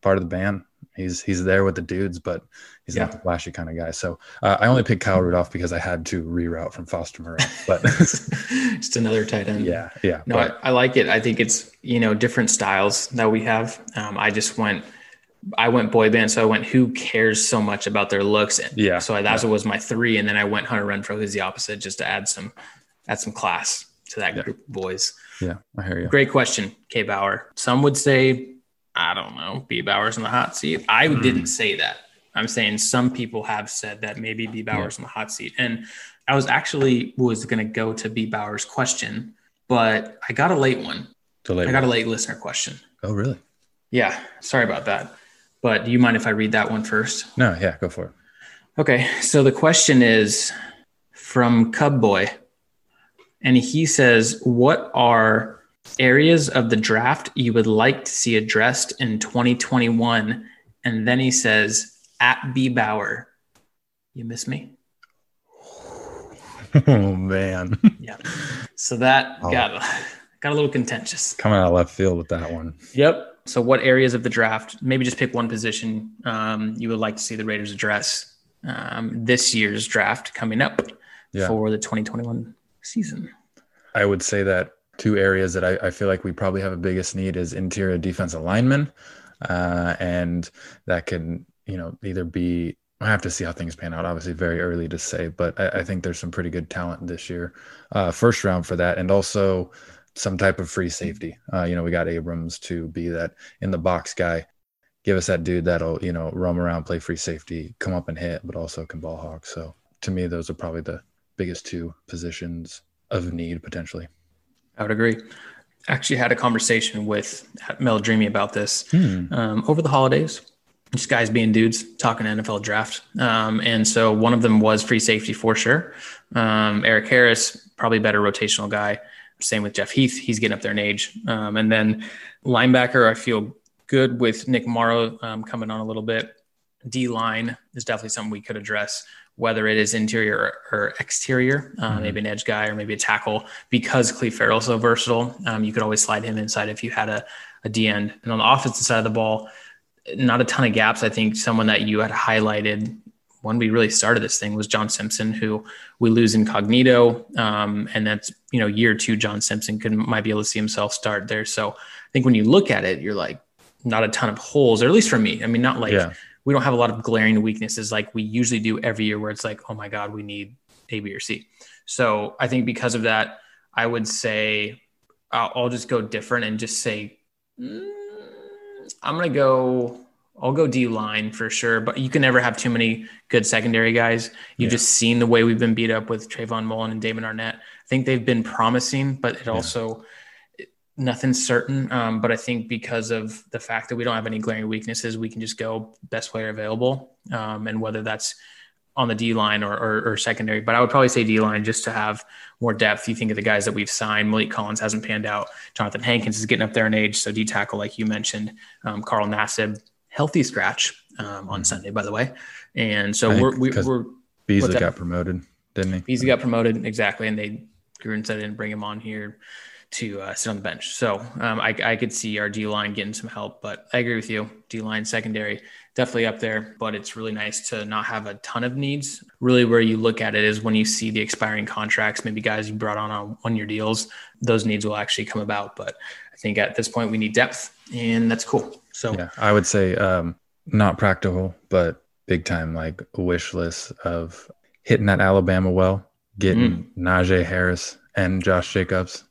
part of the band. He's he's there with the dudes, but he's not the flashy kind of guy. So uh, I only picked Kyle Rudolph because I had to reroute from Foster Moreau. But Just another tight end. yeah, yeah. No, but- I, I like it. I think it's you know different styles that we have. Um, I just went, I went boy band, so I went. Who cares so much about their looks? Yeah, So that what was my three, and then I went Hunter Renfrow, who's the opposite, just to add some, add some class to that Yeah. group of boys. yeah, I hear you. Great question, K Bauer. Some would say, I don't know, B Bauer's in the hot seat. I Hmm. didn't say that. I'm saying some people have said that maybe B Bauer's in the hot seat. And I was actually was going to go to B Bauer's question, but I got a late one. Delayed I got a late listener question. oh, really? Yeah, sorry about that. But do you mind if I read that one first? No, yeah, go for it. Okay, so the question is from Cub Boy, and he says, "What are areas of the draft you would like to see addressed in 2021?" And then he says, "At B Bauer, you miss me." Oh man, Yeah. So that Oh. got got a little contentious. coming out of left field with that one. Yep. So, what areas of the draft? Maybe just pick one position um, you would like to see the Raiders address um, this year's draft coming up Yeah. for the 2021 season. I would say that two areas that I, I feel like we probably have a biggest need is interior defensive linemen, uh, and that can you know either be. I have to see how things pan out. Obviously, very early to say, but I, I think there's some pretty good talent this year, uh, first round for that, and also some type of free safety. Uh, you know, we got Abrams to be that in the box guy. Give us that dude that'll you know roam around, play free safety, come up and hit, but also can ball hawk. So to me, those are probably the biggest two positions of need potentially. I would agree. Actually, had a conversation with Mel Dreamy about this Hmm. um, over the holidays. Just guys being dudes talking NFL draft, um, and so one of them was free safety for sure. Um, Eric Harris, probably better rotational guy. Same with Jeff Heath. He's getting up there in age. Um, and then linebacker, I feel good with Nick Morrow um, coming on a little bit. D line is definitely something we could address, whether it is interior or, or exterior, uh, maybe an edge guy or maybe a tackle. Because Cleve Ferrell's so versatile, um, you could always slide him inside if you had a, a D end. And on the offensive side of the ball, not a ton of gaps. I think someone that you had highlighted when we really started this thing was John Simpson, who we lose incognito, um, and that's you know year two. John Simpson could might be able to see himself start there. So I think when you look at it, you're like not a ton of holes, or at least for me. I mean, not like Yeah. We don't have a lot of glaring weaknesses like we usually do every year, where it's like, oh my god, we need A, B, or C. So I think because of that, I would say I'll, I'll just go different and just say mm, I'm gonna go. I'll go D line for sure, but you can never have too many good secondary guys. You've Yeah. just seen the way we've been beat up with Trayvon Mullen and Damon Arnette. I think they've been promising, but it also nothing's certain. Um, but I think because of the fact that we don't have any glaring weaknesses, we can just go best player available, um, and whether that's on the D line or, or, or secondary. But I would probably say D line just to have more depth. You think of the guys that we've signed. Maliek Collins hasn't panned out. Jonathan Hankins is getting up there in age, so D tackle, like you mentioned. Um, Carl Nassib, healthy scratch um, on Sunday, by the way. And so we're we, we're Beasley got promoted, didn't he? Beasley got promoted exactly, and they Gruden said they didn't bring him on here to uh, sit on the bench. So um, I, I could see our D line getting some help, but I agree with you. D line secondary definitely up there, but it's really nice to not have a ton of needs. Really, where you look at it is when you see the expiring contracts, maybe guys you brought on on one year deals, those needs will actually come about. But I think at this point we need depth, and that's cool. So Yeah, I would say um, not practical, but big time like wish list of hitting that Alabama well, getting Najee Harris and Josh Jacobs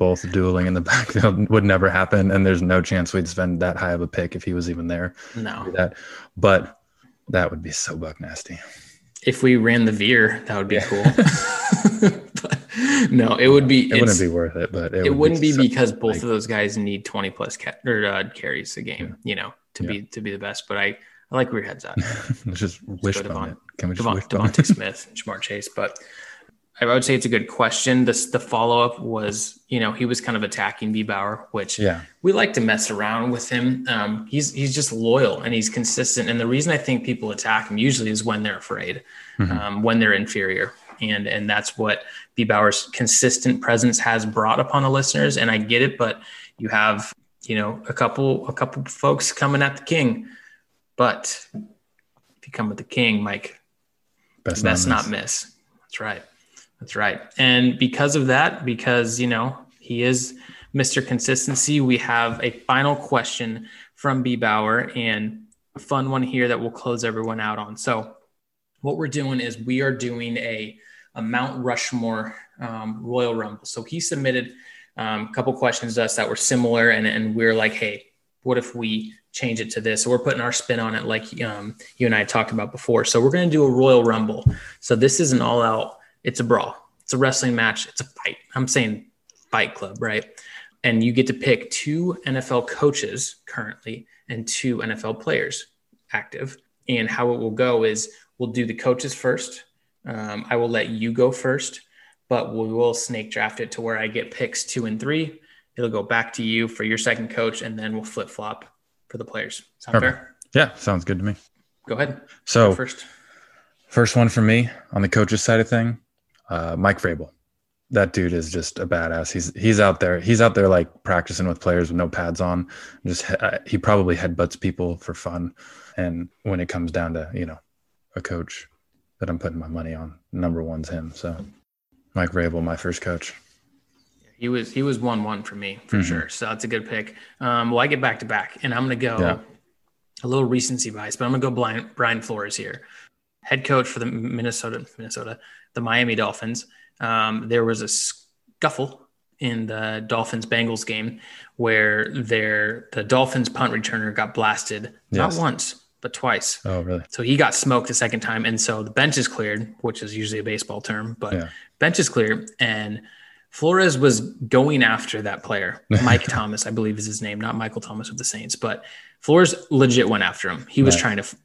both dueling in the backfield would never happen, and there's no chance we'd spend that high of a pick if he was even there. no, That, but that would be so buck nasty. if we ran the veer, that would be cool. no, it would be. It wouldn't be worth it, but it, it would wouldn't be so- because both like- of those guys need 20 plus ca- or uh, carries a game, you know, to Yeah. be to be the best. But I, I like where your head's at. Let's just wishbone Devon- it. Can we just Devon, Devontae it? Smith, Ja'Marr Chase, but I would say it's a good question. This the follow up was, you know, he was kind of attacking B Bauer, which Yeah, we like to mess around with him. Um, he's he's just loyal and he's consistent. And the reason I think people attack him usually is when they're afraid, Mhm. um, when they're inferior, and and that's what B Bauer's consistent presence has brought upon the listeners. And I get it, but you have you know a couple a couple folks coming at the king, but if you come with the king, Mike, best, best not not miss. miss. That's right. That's right. And because of that, because you know he is Mr. Consistency, we have a final question from B Bauer and a fun one here that we'll close everyone out on. So, what we're doing is we are doing a, a Mount Rushmore um, Royal Rumble. So he submitted um, a couple questions to us that were similar, and and we're like, hey, what if we change it to this? So we're putting our spin on it, like um, you and I talked about before. So we're going to do a Royal Rumble. So this is an all out. It's a brawl. It's a wrestling match. It's a fight. I'm saying Fight Club, right? And you get to pick two NFL coaches currently and two NFL players active. And how it will go is we'll do the coaches first. Um, I will let you go first, but we will snake draft it to where I get picks two and three. It'll go back to you for your second coach, and then we'll flip flop for the players. Sound Perfect. fair? Yeah, sounds good to me. Go ahead. So Go first. First one for me on the coaches side of thing, uh, Mike Vrabel. That dude is just a badass. He's he's out there. He's out there like practicing with players with no pads on. Just uh, he probably headbutts people for fun. And when it comes down to you know a coach that I'm putting my money on, number one's him. So Mike Vrabel, my first coach. He was he was one one for me for Mhm. sure. So that's a good pick. Um, well, I get back to back, and I'm gonna go Yeah. a little recency bias, but I'm gonna go Brian, Brian Flores here, head coach for the Minnesota Minnesota the Miami Dolphins. Um, there was a scuffle in the Dolphins Bengals game where their the Dolphins punt returner got blasted not once but twice. Oh really? So he got smoked the second time, and so the bench is cleared, which is usually a baseball term, but Yeah. bench is clear, and Flores was going after that player, Mike Thomas, I believe is his name, not Michael Thomas of the Saints, but Flores legit went after him. He was Right. trying to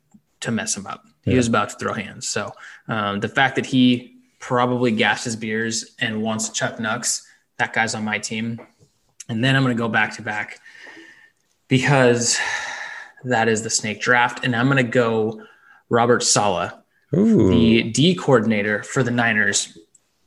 to mess him up. He Yeah. was about to throw hands. So um, the fact that he probably gassed his beers and wants Chuck Nux, that guy's on my team. And then I'm going to go back to back because that is the snake draft, and I'm going to go Robert Saleh Ooh. the D coordinator for the Niners.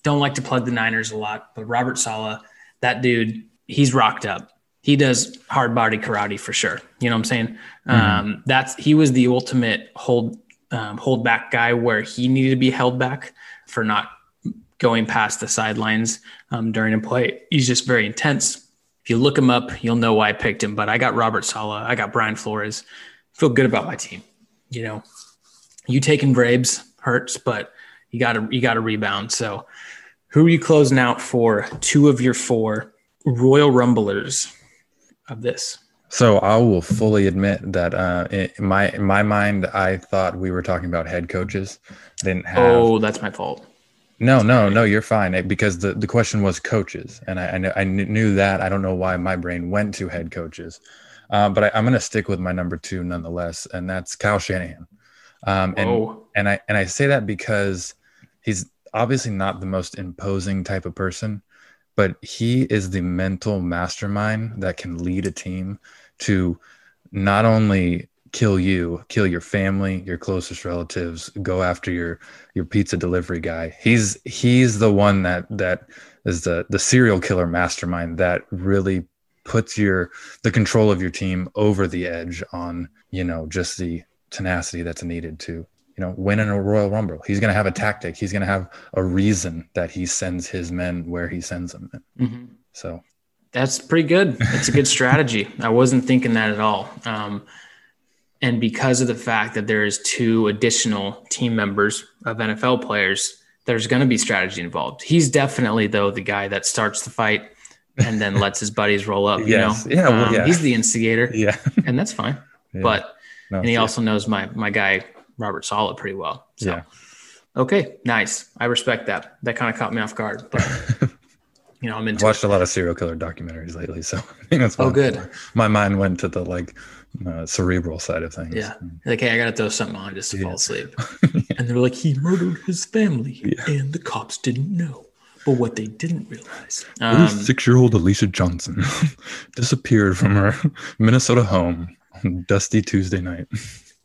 Don't like to plug the Niners a lot, but Robert Saleh, that dude, he's rocked up. He does hard body karate for sure. You know what I'm saying? Um, that's he was the ultimate hold um, hold back guy where he needed to be held back for not going past the sidelines um, during a play. He's just very intense. If you look him up, you'll know why I picked him. But I got Robert Saleh. I got Brian Flores. Feel good about my team. You know, you taking Vrabes hurts, but you got to you got to rebound. So, who are you closing out for two of your four Royal Rumblers of this? So I will fully admit that uh, in my in my mind, I thought we were talking about head coaches. Didn't have. Oh, that's my fault. No, no, no. You're fine eh, because the, the question was coaches, and I I, kn- I knew that. I don't know why my brain went to head coaches, um, but I, I'm going to stick with my number two nonetheless, and that's Kyle Shanahan. Um, and and I and I say that because he's obviously not the most imposing type of person, but he is the mental mastermind that can lead a team to not only kill you, kill your family, your closest relatives, go after your your pizza delivery guy. He's he's the one that that is the the serial killer mastermind that really puts your the control of your team over the edge on, you know, just the tenacity that's needed to you know win in a royal rumble he's going to have a tactic he's going to have a reason that he sends his men where he sends them mhm. so that's pretty good. That's a good strategy. I wasn't thinking that at all. Um, and because of the fact that there is two additional team members of NFL players, there's going to be strategy involved. He's definitely though the guy that starts the fight and then lets his buddies roll up. You know, Yeah, well, Um, yeah. he's the instigator, yeah, and that's fine. Yeah. But No, and he yeah. also knows my my guy Robert Saleh pretty well. So yeah okay, nice. I respect that. That kind of caught me off guard, but you know I'm into. it. watched a lot of serial killer documentaries lately so i think that's Oh, good. my mind went to the like uh, cerebral side of things Yeah. Like, hey, I gotta throw something on just to fall Yeah. asleep. and they're like, he murdered his family, Yeah. and the cops didn't know. But what they didn't realize, um, six-year-old alicia johnson disappeared from her minnesota home on dusty tuesday night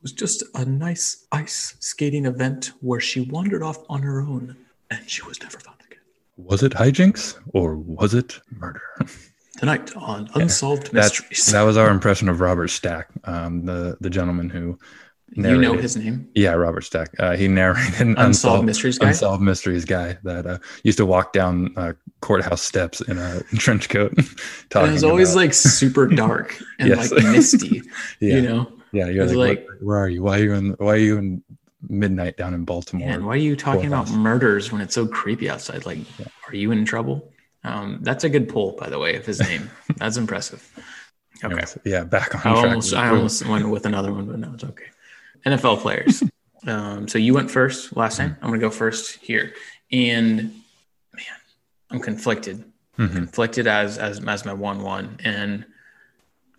was just a nice ice skating event where she wandered off on her own, and she was never found again. was it hijinks or was it murder Tonight on Unsolved That's Mysteries, that was our impression of Robert Stack, um, the the gentleman who you know his name, yeah Robert Stack. Uh, he narrated an Unsolved Mysteries guy. Unsolved Mysteries guy that uh, used to walk down uh, courthouse steps in a trench coat. And it was always about- like super dark and Yes. like misty, yeah, you know. Yeah. You're like, was "What- where are you? Why are you in? Why are you in midnight down in Baltimore? Man, why are you talking about courthouse. murders when it's so creepy outside? Like, are you in trouble? Um, that's a good pull, by the way, of his name. That's impressive. Okay. Anyways, yeah, back on I track. almost, I almost went with another one, but no, it's okay. NFL players. um, so you went first last time. I'm going to go first here. And man, I'm conflicted. Mhm. Conflicted as, as, as my 1 1. And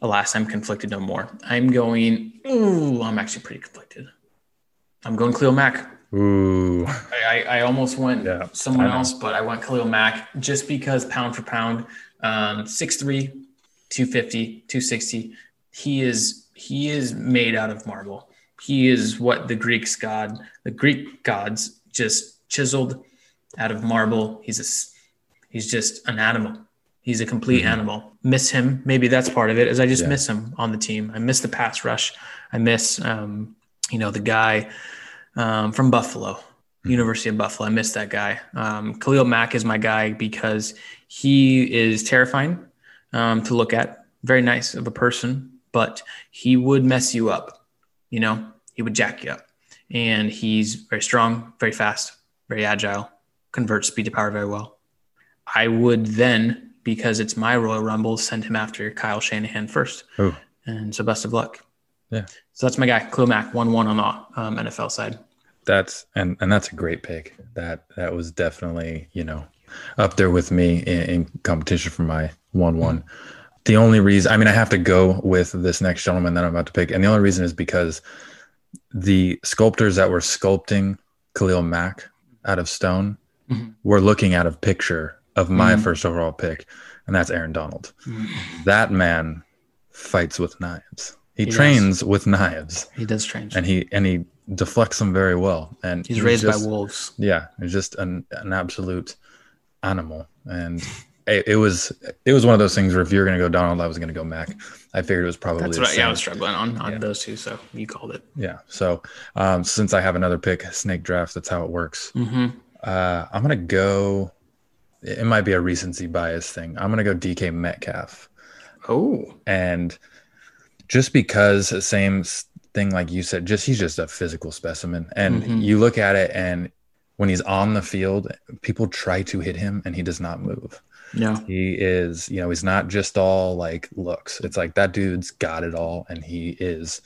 alas, I'm conflicted no more. I'm going, ooh, I'm actually pretty conflicted. I'm going Khalil Mack. Ooh, I, I, I almost went Yeah, someone else, but I went Khalil Mack just because pound for pound, um, 6'3", 250, 260. He is he is made out of marble. He is what the Greeks god, the Greek gods just chiseled out of marble. He's a he's just an animal. He's a complete Mhm. animal. Miss him. Maybe that's part of it. Is I just Yeah. miss him on the team. I miss the pass rush. I miss um, you know the guy um, from Buffalo, University of Buffalo. I miss that guy. Um, Khalil Mack is my guy because he is terrifying um, to look at. Very nice of a person, but he would mess you up. You know, he would jack you up. And he's very strong, very fast, very agile, converts speed to power very well. I would then, because it's my Royal Rumble, send him after Kyle Shanahan first. Oh. And so best of luck. Yeah. So that's my guy, Khalil Mack, 1 1 on the um, NFL side. that's and and that's a great pick. That that was definitely you know up there with me in, in competition for my one one. The only reason, I mean, I have to go with this next gentleman that I'm about to pick, and the only reason is because the sculptors that were sculpting Khalil Mack out of stone Mhm. were looking out of picture of my Mhm. first overall pick, and that's Aaron Donald. Mm-hmm. That man fights with knives. He, He does. trains with knives, He does change. and he and he deflects them very well. And He's he raised just- by wolves. yeah, he's just an an absolute animal, and it, it was it was one of those things where if you're gonna go Donald, I was gonna go Mack. I figured it was probably That's I, yeah, I was struggling on on Yeah. those two. So you called it. Yeah. So um, since I have another pick, snake draft. That's how it works. Mm-hmm. Uh, I'm gonna go. It might be a recency bias thing. I'm gonna go DK Metcalf, Oh, and just because same thing like you said, just he's just a physical specimen, and Mhm. you look at it, and when he's on the field, people try to hit him, and he does not move. yeah. He is, you know, he's not just all like looks. It's like that dude's got it all, and he is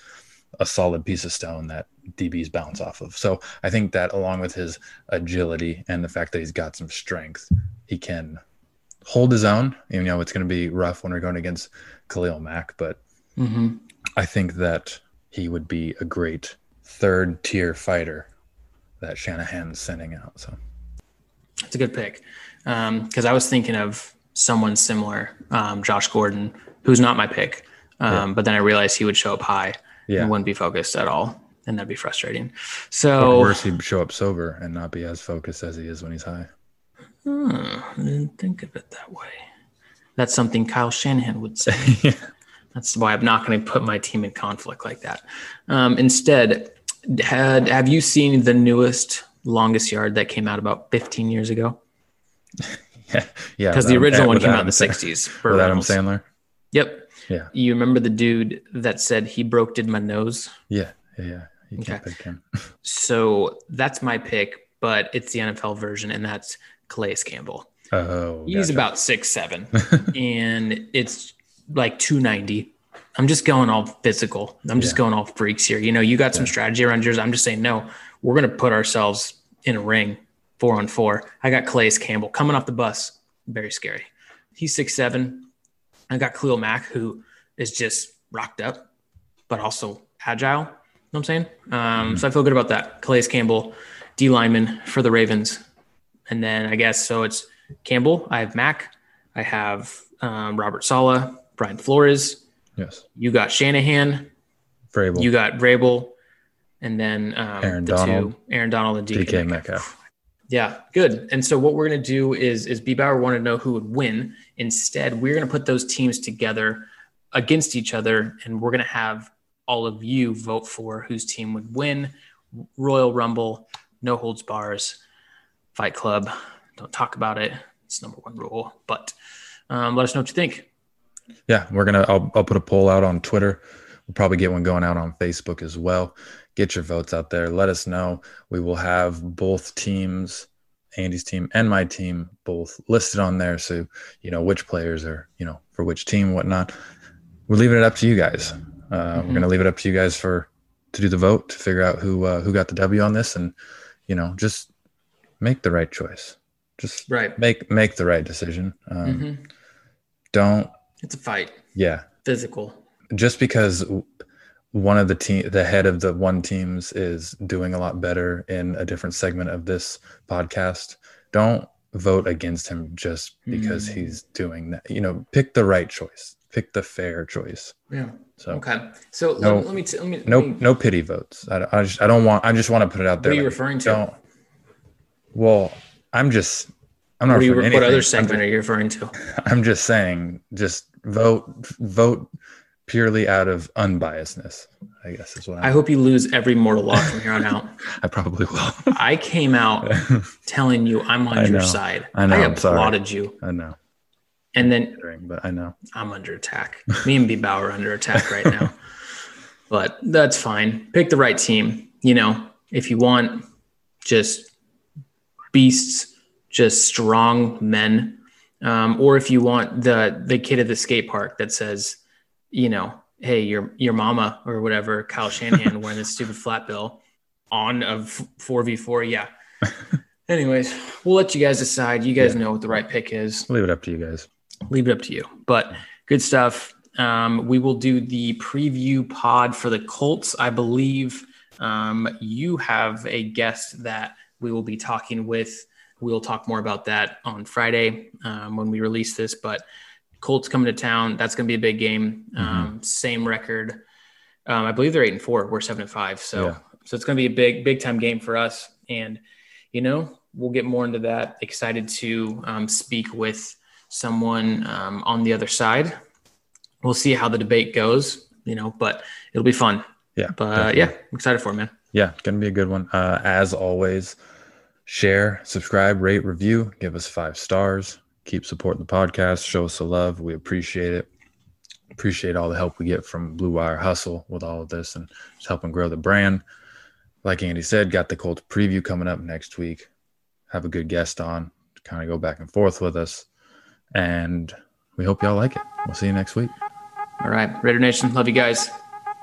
a solid piece of stone that DBs bounce off of. So I think that along with his agility and the fact that he's got some strength, he can hold his own. You know, it's going to be rough when we're going against Khalil Mack, but Mm-hmm. I think that he would be a great third tier fighter that Shanahan's sending out. So It's a good pick because I was thinking of someone similar, um, Josh Gordon, who's not my pick. Um, But then I realized he would show up high yeah, and wouldn't be focused at all, and that'd be frustrating. So, or So worse, he'd show up sober and not be as focused as he is when he's high. Hmm, I didn't think of it that way. That's something Kyle Shanahan would say. yeah. That's why I'm not going to put my team in conflict like that. Um, instead, had have you seen the newest longest yard that came out about 15 years ago? Yeah, yeah. Because the original one came out in the Sa- 60s. Burt With Adam Sandler. Yep. Yeah. You remember the dude that said he broke did my nose? Yeah, yeah, yeah. You can't Okay. pick him. So that's my pick, but it's the NFL version, and that's Calais Campbell. Oh, He's gotcha. about six seven, and it's like two ninety. I'm just going all physical. I'm just Yeah. going all freaks here. You know, you got some Yeah. strategy around yours. I'm just saying, no, we're gonna put ourselves in a ring, four on four. I got Calais Campbell coming off the bus. Very scary. He's six seven. I got Khalil Mack, who is just rocked up, but also agile. You know what I'm saying? Um, So I feel good about that. Calais Campbell, D lineman for the Ravens. And then I guess so it's Campbell. I have Mack. I have um, Robert Saleh, Brian Flores. yes. You got Shanahan. Vrabel. You got Vrabel. And then um, Aaron the Donald. two, Aaron Donald and DK, DK Metcalf. Yeah, good. And so what we're going to do is is B Bauer wanted to know who would win. Instead, we're going to put those teams together against each other, and we're going to have all of you vote for whose team would win. Royal Rumble, no holds bars, Fight Club. Don't talk about it. It's number one rule. But um, let us know what you think. Yeah, we're gonna. I'll, I'll put a poll out on Twitter. We'll probably get one going out on Facebook as well. Get your votes out there. Let us know. We will have both teams, Andy's team and my team, both listed on there. So you know which players are you know for which team, whatnot. We're leaving it up to you guys. Uh, We're gonna leave it up to you guys for to do the vote to figure out who uh, who got the W on this, and you know just make the right choice. Just Right. make make the right decision. Um, hmm Don't It's a fight, yeah physical. just because one of the team the head of the one teams is doing a lot better in a different segment of this podcast don't vote against him just because Mm. he's doing that you know pick the right choice pick the fair choice Yeah. so Okay. So No. let, let me t- let me no let me- no pity votes I, I just i don't want i just want to put it out there. What are you like, referring to? don't well i'm just i'm not What, you, what other. I'm segment are you referring to? I'm just saying, just vote, vote purely out of unbiasedness. I guess is what I I'm, hope you lose every mortal law from here on out. I, probably will. I came out telling you I'm on I your side. I know, I'm sorry. applauded you, I know, and then but I know. I'm under attack. Me and B Bauer are under attack right now, but that's fine. Pick the right team. You know, if you want just beasts, just strong men, um, or if you want the the kid at the skate park that says, you know, hey, your your mama or whatever, Kyle Shanahan wearing this stupid flat bill on a four v four, yeah. Anyways, we'll let you guys decide. You guys know what the right pick is. Leave it up to you guys. Leave it up to you. But good stuff. Um, we will do the preview pod for the Colts. I believe um, you have a guest that we will be talking with. We'll talk more about that on Friday um, when we release this. But Colts coming to town. That's going to be a big game. Um, same record. Um, I believe they're eight and four. We're seven and five. So Yeah. so it's going to be a big big time game for us. And you know we'll get more into that. Excited to um, speak with someone um, on the other side. We'll see how the debate goes. You know, but it'll be fun. Yeah. But definitely. yeah, I'm excited for it, man. Yeah, gonna be a good one. Uh, as always, share, subscribe, rate, review, give us five stars. Keep supporting the podcast. Show us the love. We appreciate it. Appreciate all the help we get from Blue Wire Hustle with all of this and just helping grow the brand. Like Andy said, got the Colts preview coming up next week. Have a good guest on to kind of go back and forth with us. And we hope y'all like it. We'll see you next week. All right, Raider Nation, love you guys.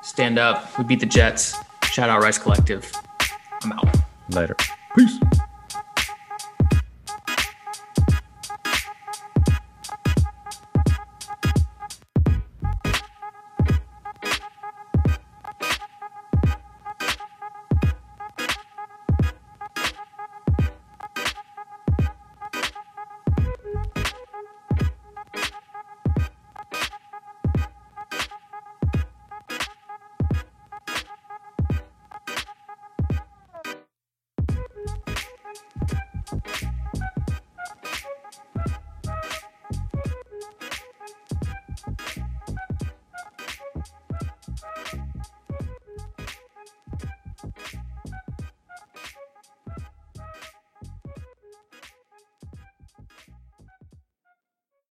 Stand up. We beat the Jets. Shout out Rise Collective. I'm out. Later. Peace.